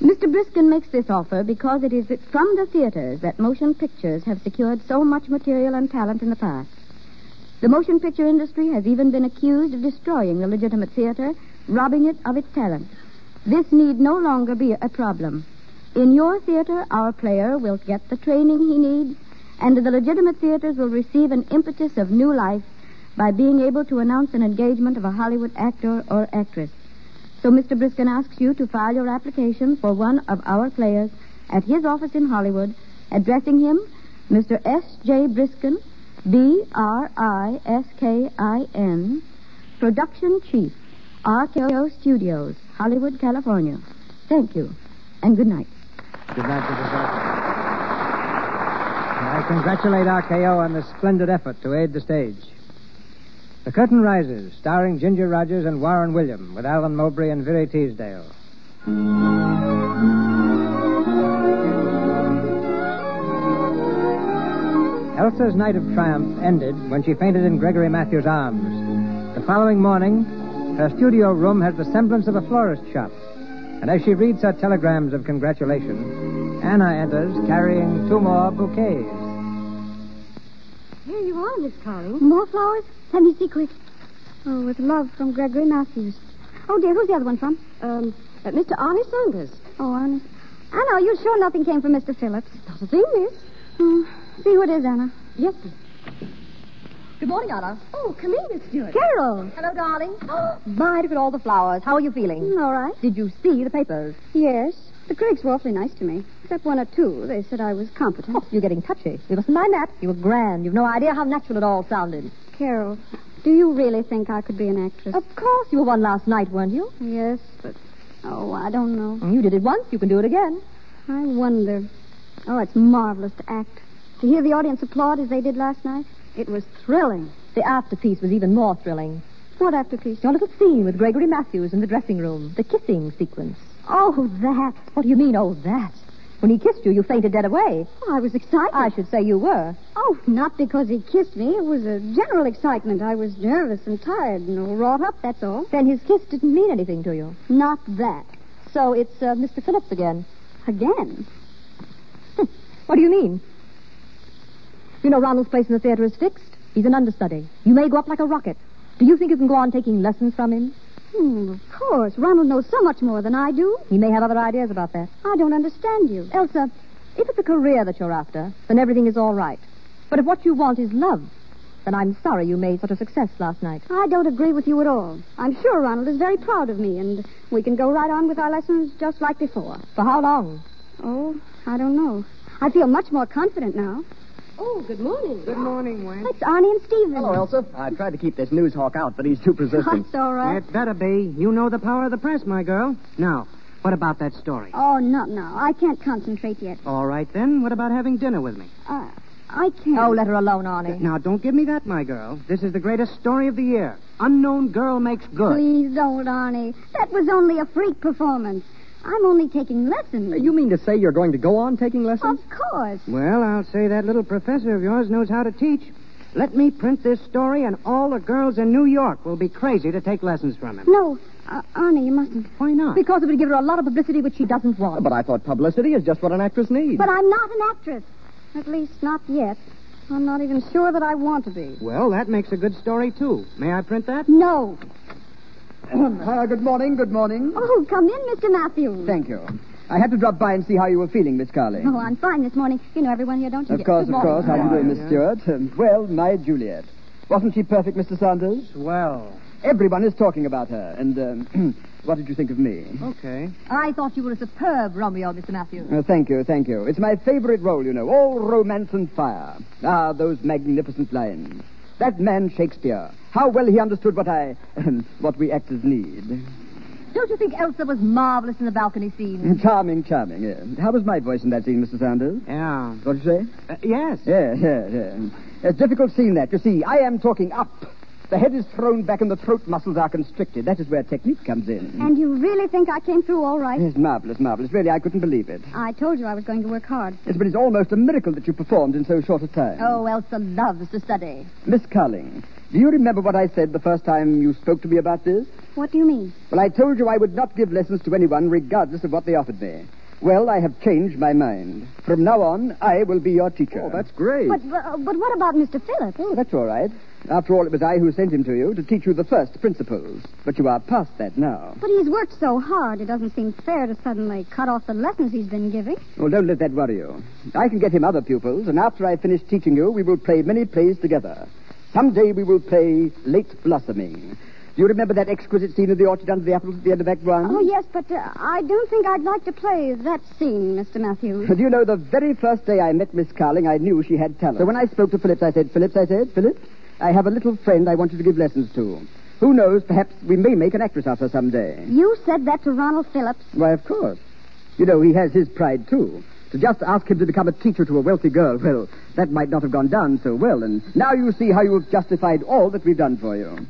Mr. Briskin makes this offer because it is from the theaters that motion pictures have secured so much material and talent in the past. The motion picture industry has even been accused of destroying the legitimate theater, robbing it of its talent. This need no longer be a problem. In your theater, our player will get the training he needs, and the legitimate theaters will receive an impetus of new life by being able to announce an engagement of a Hollywood actor or actress. So Mr. Briskin asks you to file your application for one of our players at his office in Hollywood, addressing him Mr. S.J. Briskin, B-R-I-S-K-I-N, Production Chief, RKO Studios, Hollywood, California. Thank you, and good night. Good night, Mrs. Rogers. I congratulate RKO on the splendid effort to aid the stage. The Curtain Rises, starring Ginger Rogers and Warren William, with Alan Mowbray and Verree Teasdale. Elsa's night of triumph ended when she fainted in Gregory Matthews' arms. The following morning, her studio room has the semblance of a florist shop. And as she reads her telegrams of congratulation, Anna enters carrying two more bouquets. Here you are, Miss Carling. More flowers? Let me see quick. Oh, with love from Gregory Matthews. Oh, dear, who's the other one from? Um, uh, Mr. Arnie Saunders. Oh, Anna. Anna, are you sure nothing came from Mr. Phillips? Not a thing, miss. Oh, see who it is, Anna. Yes, miss. Good morning, Anna. Oh, come in, Miss Stewart. Carol. Hello, darling. Oh, my, look at all the flowers. How are you feeling? Mm, all right. Did you see the papers? Yes. The critics were awfully nice to me, except one or two. They said I was competent. Oh, you're getting touchy. You mustn't mind that. You were grand. You've no idea how natural it all sounded. Carol, do you really think I could be an actress? Of course. You were one last night, weren't you? Yes, but oh, I don't know. You did it once. You can do it again. I wonder. Oh, it's marvelous to act. To hear the audience applaud as they did last night, it was thrilling. The afterpiece was even more thrilling. What afterpiece? Your little scene with Gregory Matthews in the dressing room. The kissing sequence. Oh, that. What do you mean, oh, that? When he kissed you, you fainted dead away. Oh, I was excited. I should say you were. Oh, not because he kissed me. It was a general excitement. I was nervous and tired and wrought up, that's all. Then his kiss didn't mean anything to you. Not that. So it's uh, Mr. Phillips again. Again? (laughs) what do you mean? You know Ronald's place in the theater is fixed. He's an understudy. You may go up like a rocket. Do you think you can go on taking lessons from him? Hmm, of course. Ronald knows so much more than I do. He may have other ideas about that. I don't understand you. Elsa, if it's a career that you're after, then everything is all right. But if what you want is love, Then I'm sorry you made such a success last night. I don't agree with you at all. I'm sure Ronald is very proud of me, and we can go right on with our lessons just like before. For how long? Oh, I don't know. I feel much more confident now. Oh, good morning. Good morning, Wayne. It's Arnie and Stephen. Hello, Elsa. I tried to keep this news hawk out, but he's too persistent. That's all right. It better be. You know the power of the press, my girl. Now, what about that story? Oh, not now. I can't concentrate yet. All right, then. What about having dinner with me? Uh, I can't. Oh, let her alone, Arnie. Now, don't give me that, my girl. This is the greatest story of the year. Unknown girl makes good. Please don't, Arnie. That was only a freak performance. I'm only taking lessons. You mean to say you're going to go on taking lessons? Of course. Well, I'll say that little professor of yours knows how to teach. Let me print this story, and all the girls in New York will be crazy to take lessons from him. No, uh, Arnie, you mustn't. Why not? Because it would give her a lot of publicity which she doesn't want. But I thought publicity is just what an actress needs. But I'm not an actress. At least not yet. I'm not even sure that I want to be. Well, that makes a good story, too. May I print that? No. (clears throat) uh, good morning, good morning. Oh, come in, Mr. Matthews. Thank you. I had to drop by and see how you were feeling, Miss Carley. Oh, I'm fine this morning. You know everyone here, don't you? Of course, of course. How do you doing, Miss Stewart? Um, well, my Juliet. Wasn't she perfect, Mr. Saunders? Well. Everyone is talking about her. And um, (clears throat) what did you think of me? Okay. I thought you were a superb Romeo, Mr. Matthews. Uh, thank you, thank you. It's my favorite role, you know. All romance and fire. Ah, those magnificent lines. That man Shakespeare. How well he understood what I, (laughs) what we actors need. Don't you think Elsa was marvelous in the balcony scene? (laughs) Charming, charming. Yeah. How was my voice in that scene, Mr. Saunders? Yeah. What did you say? Uh, yes. Yeah, yeah, yeah. It's a difficult scene that. You see, I am talking up. The head is thrown back and the throat muscles are constricted. That is where technique comes in. And you really think I came through all right? It's marvelous, marvelous. Really, I couldn't believe it. I told you I was going to work hard. Yes, but it's almost a miracle that you performed in so short a time. Oh, Elsa loves to study. Miss Carling, do you remember what I said the first time you spoke to me about this? What do you mean? Well, I told you I would not give lessons to anyone regardless of what they offered me. Well, I have changed my mind. From now on, I will be your teacher. Oh, that's great. But, but, but what about Mr. Phillips? Eh? Oh, that's all right. After all, it was I who sent him to you to teach you the first principles. But you are past that now. But he's worked so hard, it doesn't seem fair to suddenly cut off the lessons he's been giving. Well, don't let that worry you. I can get him other pupils, and after I finish teaching you, we will play many plays together. Someday we will play Late Blossoming. Do you remember that exquisite scene of the orchard under the apples at the end of Act One? Oh, yes, but uh, I don't think I'd like to play that scene, Mr. Matthews. (laughs) Do you know, the very first day I met Miss Carling, I knew she had talent. So when I spoke to Phillips, I said, Phillips, I said, Phillips, I have a little friend I want you to give lessons to. Who knows, perhaps we may make an actress of her someday. You said that to Ronald Phillips. Why, of course. You know, he has his pride, too. To just ask him to become a teacher to a wealthy girl, well, that might not have gone down so well. And now you see how you've justified all that we've done for you.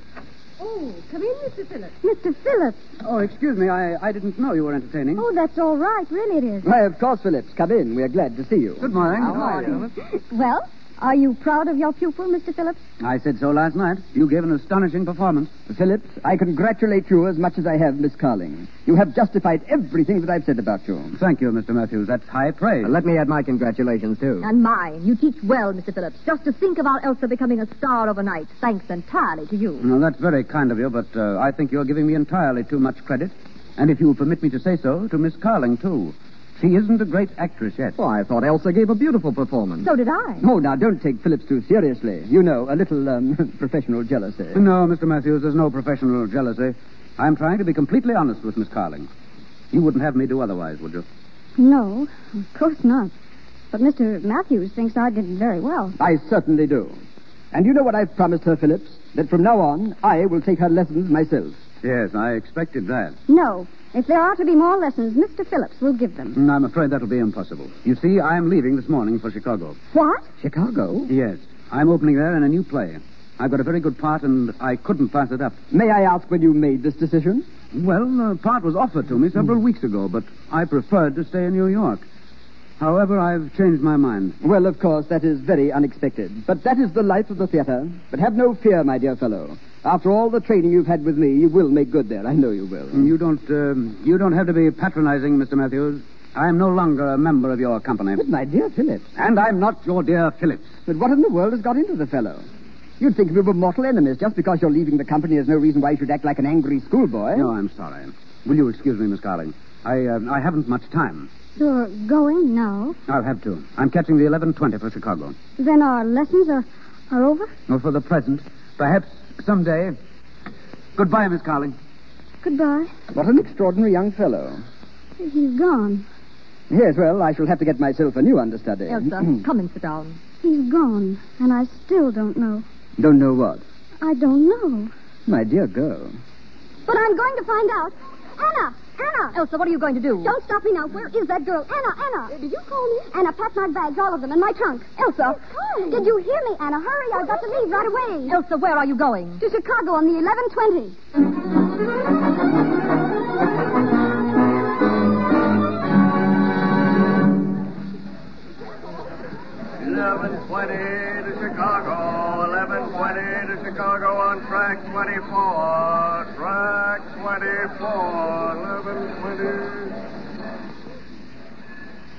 Oh, come in, Mr. Phillips. Mr. Phillips. Oh, excuse me. I, I didn't know you were entertaining. Oh, that's all right. Really, it is. Why, of course, Phillips. Come in. We are glad to see you. Good morning. How are you? Well, are you proud of your pupil, Mr. Phillips? I said so last night. You gave an astonishing performance. Phillips, I congratulate you as much as I have Miss Carling. You have justified everything that I've said about you. Thank you, Mr. Matthews. That's high praise. let me add my congratulations, too. And mine. You teach well, Mr. Phillips. Just to think of our Elsa becoming a star overnight, thanks entirely to you. Well, that's very kind of you, but uh, I think you're giving me entirely too much credit. And if you'll permit me to say so, to Miss Carling, too. She isn't a great actress yet. Oh, I thought Elsa gave a beautiful performance. So did I. Oh, now, don't take Phillips too seriously. You know, a little um, (laughs) professional jealousy. No, Mr. Matthews, there's no professional jealousy. I'm trying to be completely honest with Miss Carling. You wouldn't have me do otherwise, would you? No, of course not. But Mr. Matthews thinks I did very well. I certainly do. And you know what I've promised her, Phillips? That from now on, I will take her lessons myself. Yes, I expected that. No. If there are to be more lessons, Mr. Phillips will give them. Mm, I'm afraid that'll be impossible. You see, I'm leaving this morning for Chicago. What? Chicago? Yes. I'm opening there in a new play. I've got a very good part, and I couldn't pass it up. May I ask when you made this decision? Well, the part was offered to me several weeks ago, but I preferred to stay in New York. However, I've changed my mind. Well, of course, that is very unexpected. But that is the life of the theater. But have no fear, my dear fellow. After all the training you've had with me, you will make good there. I know you will. You don't, um, you don't have to be patronizing, Mr. Matthews. I am no longer a member of your company. But my dear Phillips. And I'm not your dear Phillips. But what in the world has got into the fellow? You'd think we were mortal enemies. Just because you're leaving the company, there's no reason why you should act like an angry schoolboy. No, I'm sorry. Will you excuse me, Miss Carling? I, uh, I haven't much time. You're going now? I'll have to. I'm catching the 11.20 for Chicago. Then our lessons are are over? Well, for the present. Perhaps someday. Goodbye, Miss Carling. Goodbye. What an extraordinary young fellow. He's gone. Yes, well, I shall have to get myself a new understudy. Elsa, (clears throat) come and sit down. He's gone, and I still don't know. Don't know what? I don't know. My dear girl. But I'm going to find out. Anna! Anna! Oh, Elsa, what are you going to do? Don't stop me now. Where is that girl? Anna! Anna! did you call me? Anna, pack my bags, all of them, in my trunk. Elsa! Did you hear me, Anna? Hurry, I've got to leave right away. Elsa, where are you going? To Chicago on the 1120. Eleven twenty to Chicago. Eleven twenty to Chicago on track twenty-four. Track twenty-four. Eleven twenty.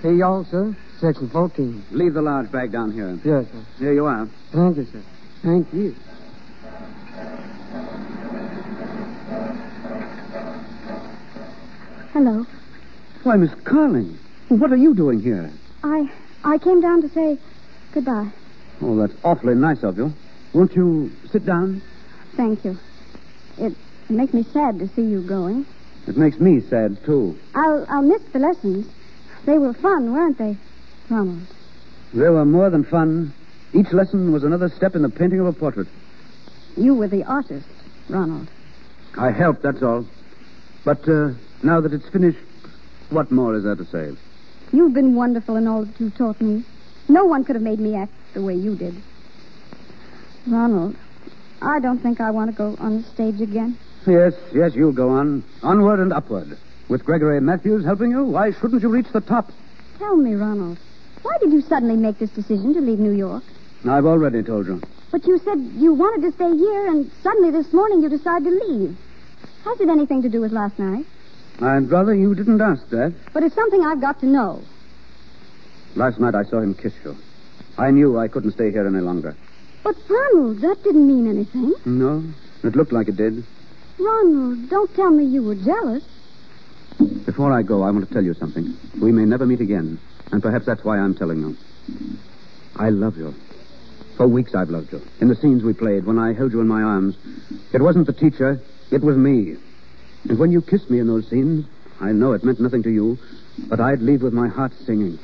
Hey, y'all, sir. Section 14. Leave the large bag down here. Yes, sir. Here you are. Thank you, sir. Thank you. Hello. Why, Miss Carling, what are you doing here? I I came down to say goodbye. Oh, that's awfully nice of you. Won't you sit down? Thank you. It makes me sad to see you going. It makes me sad, too. I'll I'll miss the lessons. They were fun, weren't they, Ronald? They were more than fun. Each lesson was another step in the painting of a portrait. You were the artist, Ronald. I helped, that's all. But uh, now that it's finished, what more is there to say? You've been wonderful in all that you've taught me. No one could have made me act the way you did. Ronald, I don't think I want to go on the stage again. Yes, yes, you'll go on. Onward and upward. With Gregory Matthews helping you, why shouldn't you reach the top? Tell me, Ronald, why did you suddenly make this decision to leave New York? I've already told you. But you said you wanted to stay here, and suddenly this morning you decide to leave. Has it anything to do with last night? I'd rather you didn't ask that. But it's something I've got to know. Last night I saw him kiss you. I knew I couldn't stay here any longer. But, Ronald, that didn't mean anything. No, it looked like it did. Ronald, don't tell me you were jealous. Before I go, I want to tell you something. We may never meet again, and perhaps that's why I'm telling you. I love you. For weeks I've loved you. In the scenes we played, when I held you in my arms, it wasn't the teacher, it was me. And when you kissed me in those scenes, I know it meant nothing to you, but I'd leave with my heart singing.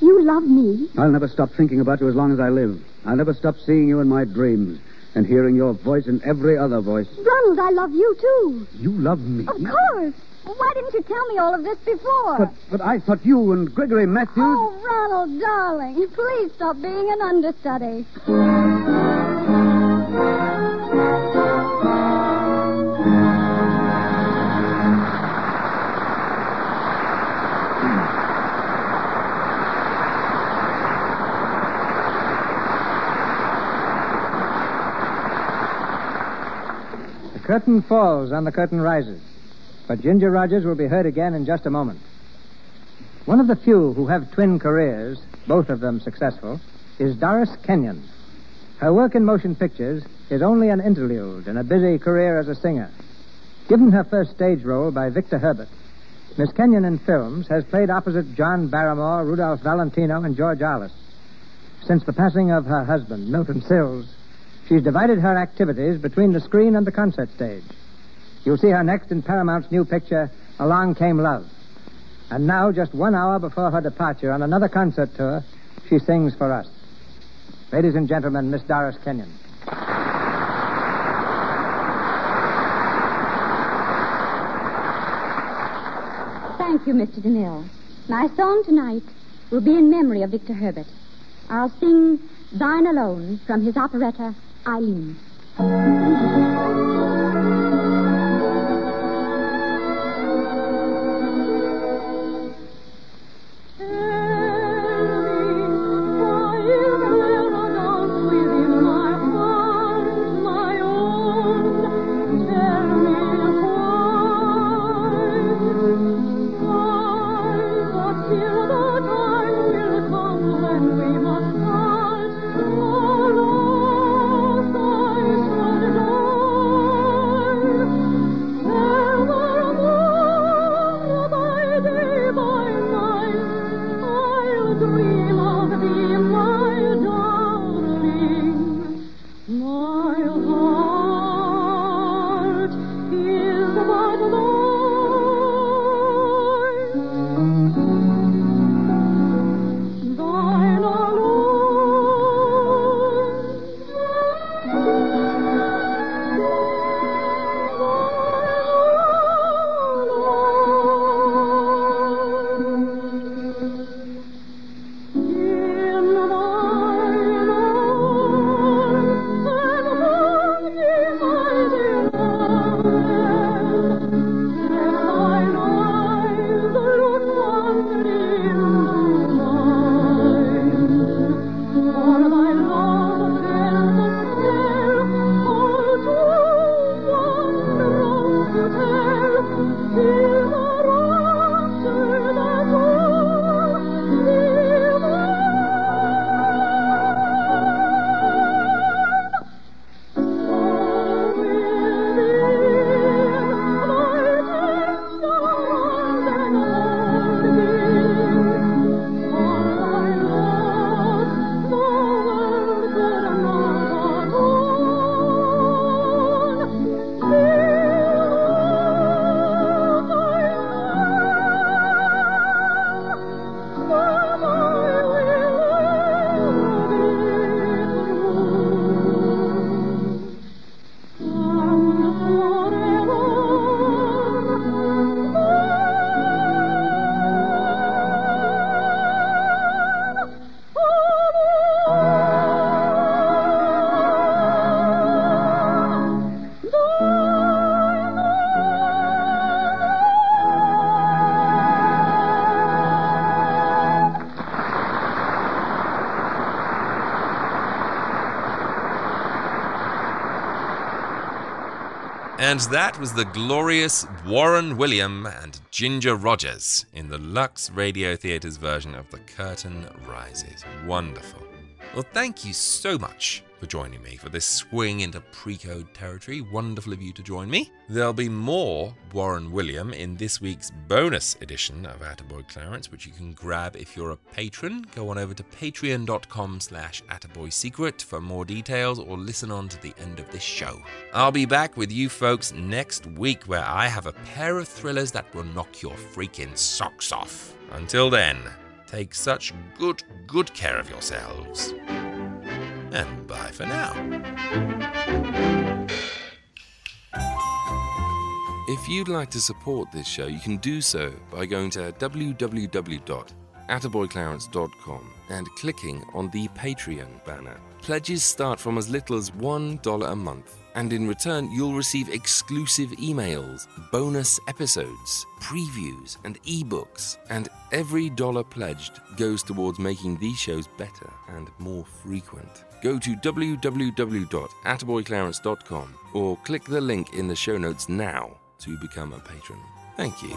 You love me. I'll never stop thinking about you as long as I live. I'll never stop seeing you in my dreams and hearing your voice in every other voice. Ronald, I love you, too. You love me. Of course. Why didn't you tell me all of this before? But, but I thought you and Gregory Matthews. Oh, Ronald, darling, please stop being an understudy. Curtain falls and the curtain rises. But Ginger Rogers will be heard again in just a moment. One of the few who have twin careers, both of them successful, is Doris Kenyon. Her work in motion pictures is only an interlude in a busy career as a singer. Given her first stage role by Victor Herbert, Miss Kenyon in films has played opposite John Barrymore, Rudolph Valentino, and George Arliss. Since the passing of her husband, Milton Sills, she's divided her activities between the screen and the concert stage. You'll see her next in Paramount's new picture, Along Came Love. And now, just one hour before her departure on another concert tour, she sings for us. Ladies and gentlemen, Miss Doris Kenyon. Thank you, Mr. DeMille. My song tonight will be in memory of Victor Herbert. I'll sing Thine Alone from his operetta, Eileen. And that was the glorious Warren William and Ginger Rogers in the Lux Radio Theatre's version of The Curtain Rises. Wonderful. Well, thank you so much for joining me for this swing into pre-code territory. Wonderful of you to join me. There'll be more Warren William in this week's bonus edition of Attaboy Clarence, which you can grab if you're a patron. Go on over to patreon.com slash attaboysecret for more details or listen on to the end of this show. I'll be back with you folks next week where I have a pair of thrillers that will knock your freaking socks off. Until then, take such good, good care of yourselves. And bye for now. If you'd like to support this show, you can do so by going to www.attaboyclarence.com and clicking on the Patreon banner. Pledges start from as little as $1 a month, and in return, you'll receive exclusive emails, bonus episodes, previews, and ebooks. And every dollar pledged goes towards making these shows better and more frequent. Go to www.attaboyclarence.com or click the link in the show notes now to become a patron. Thank you.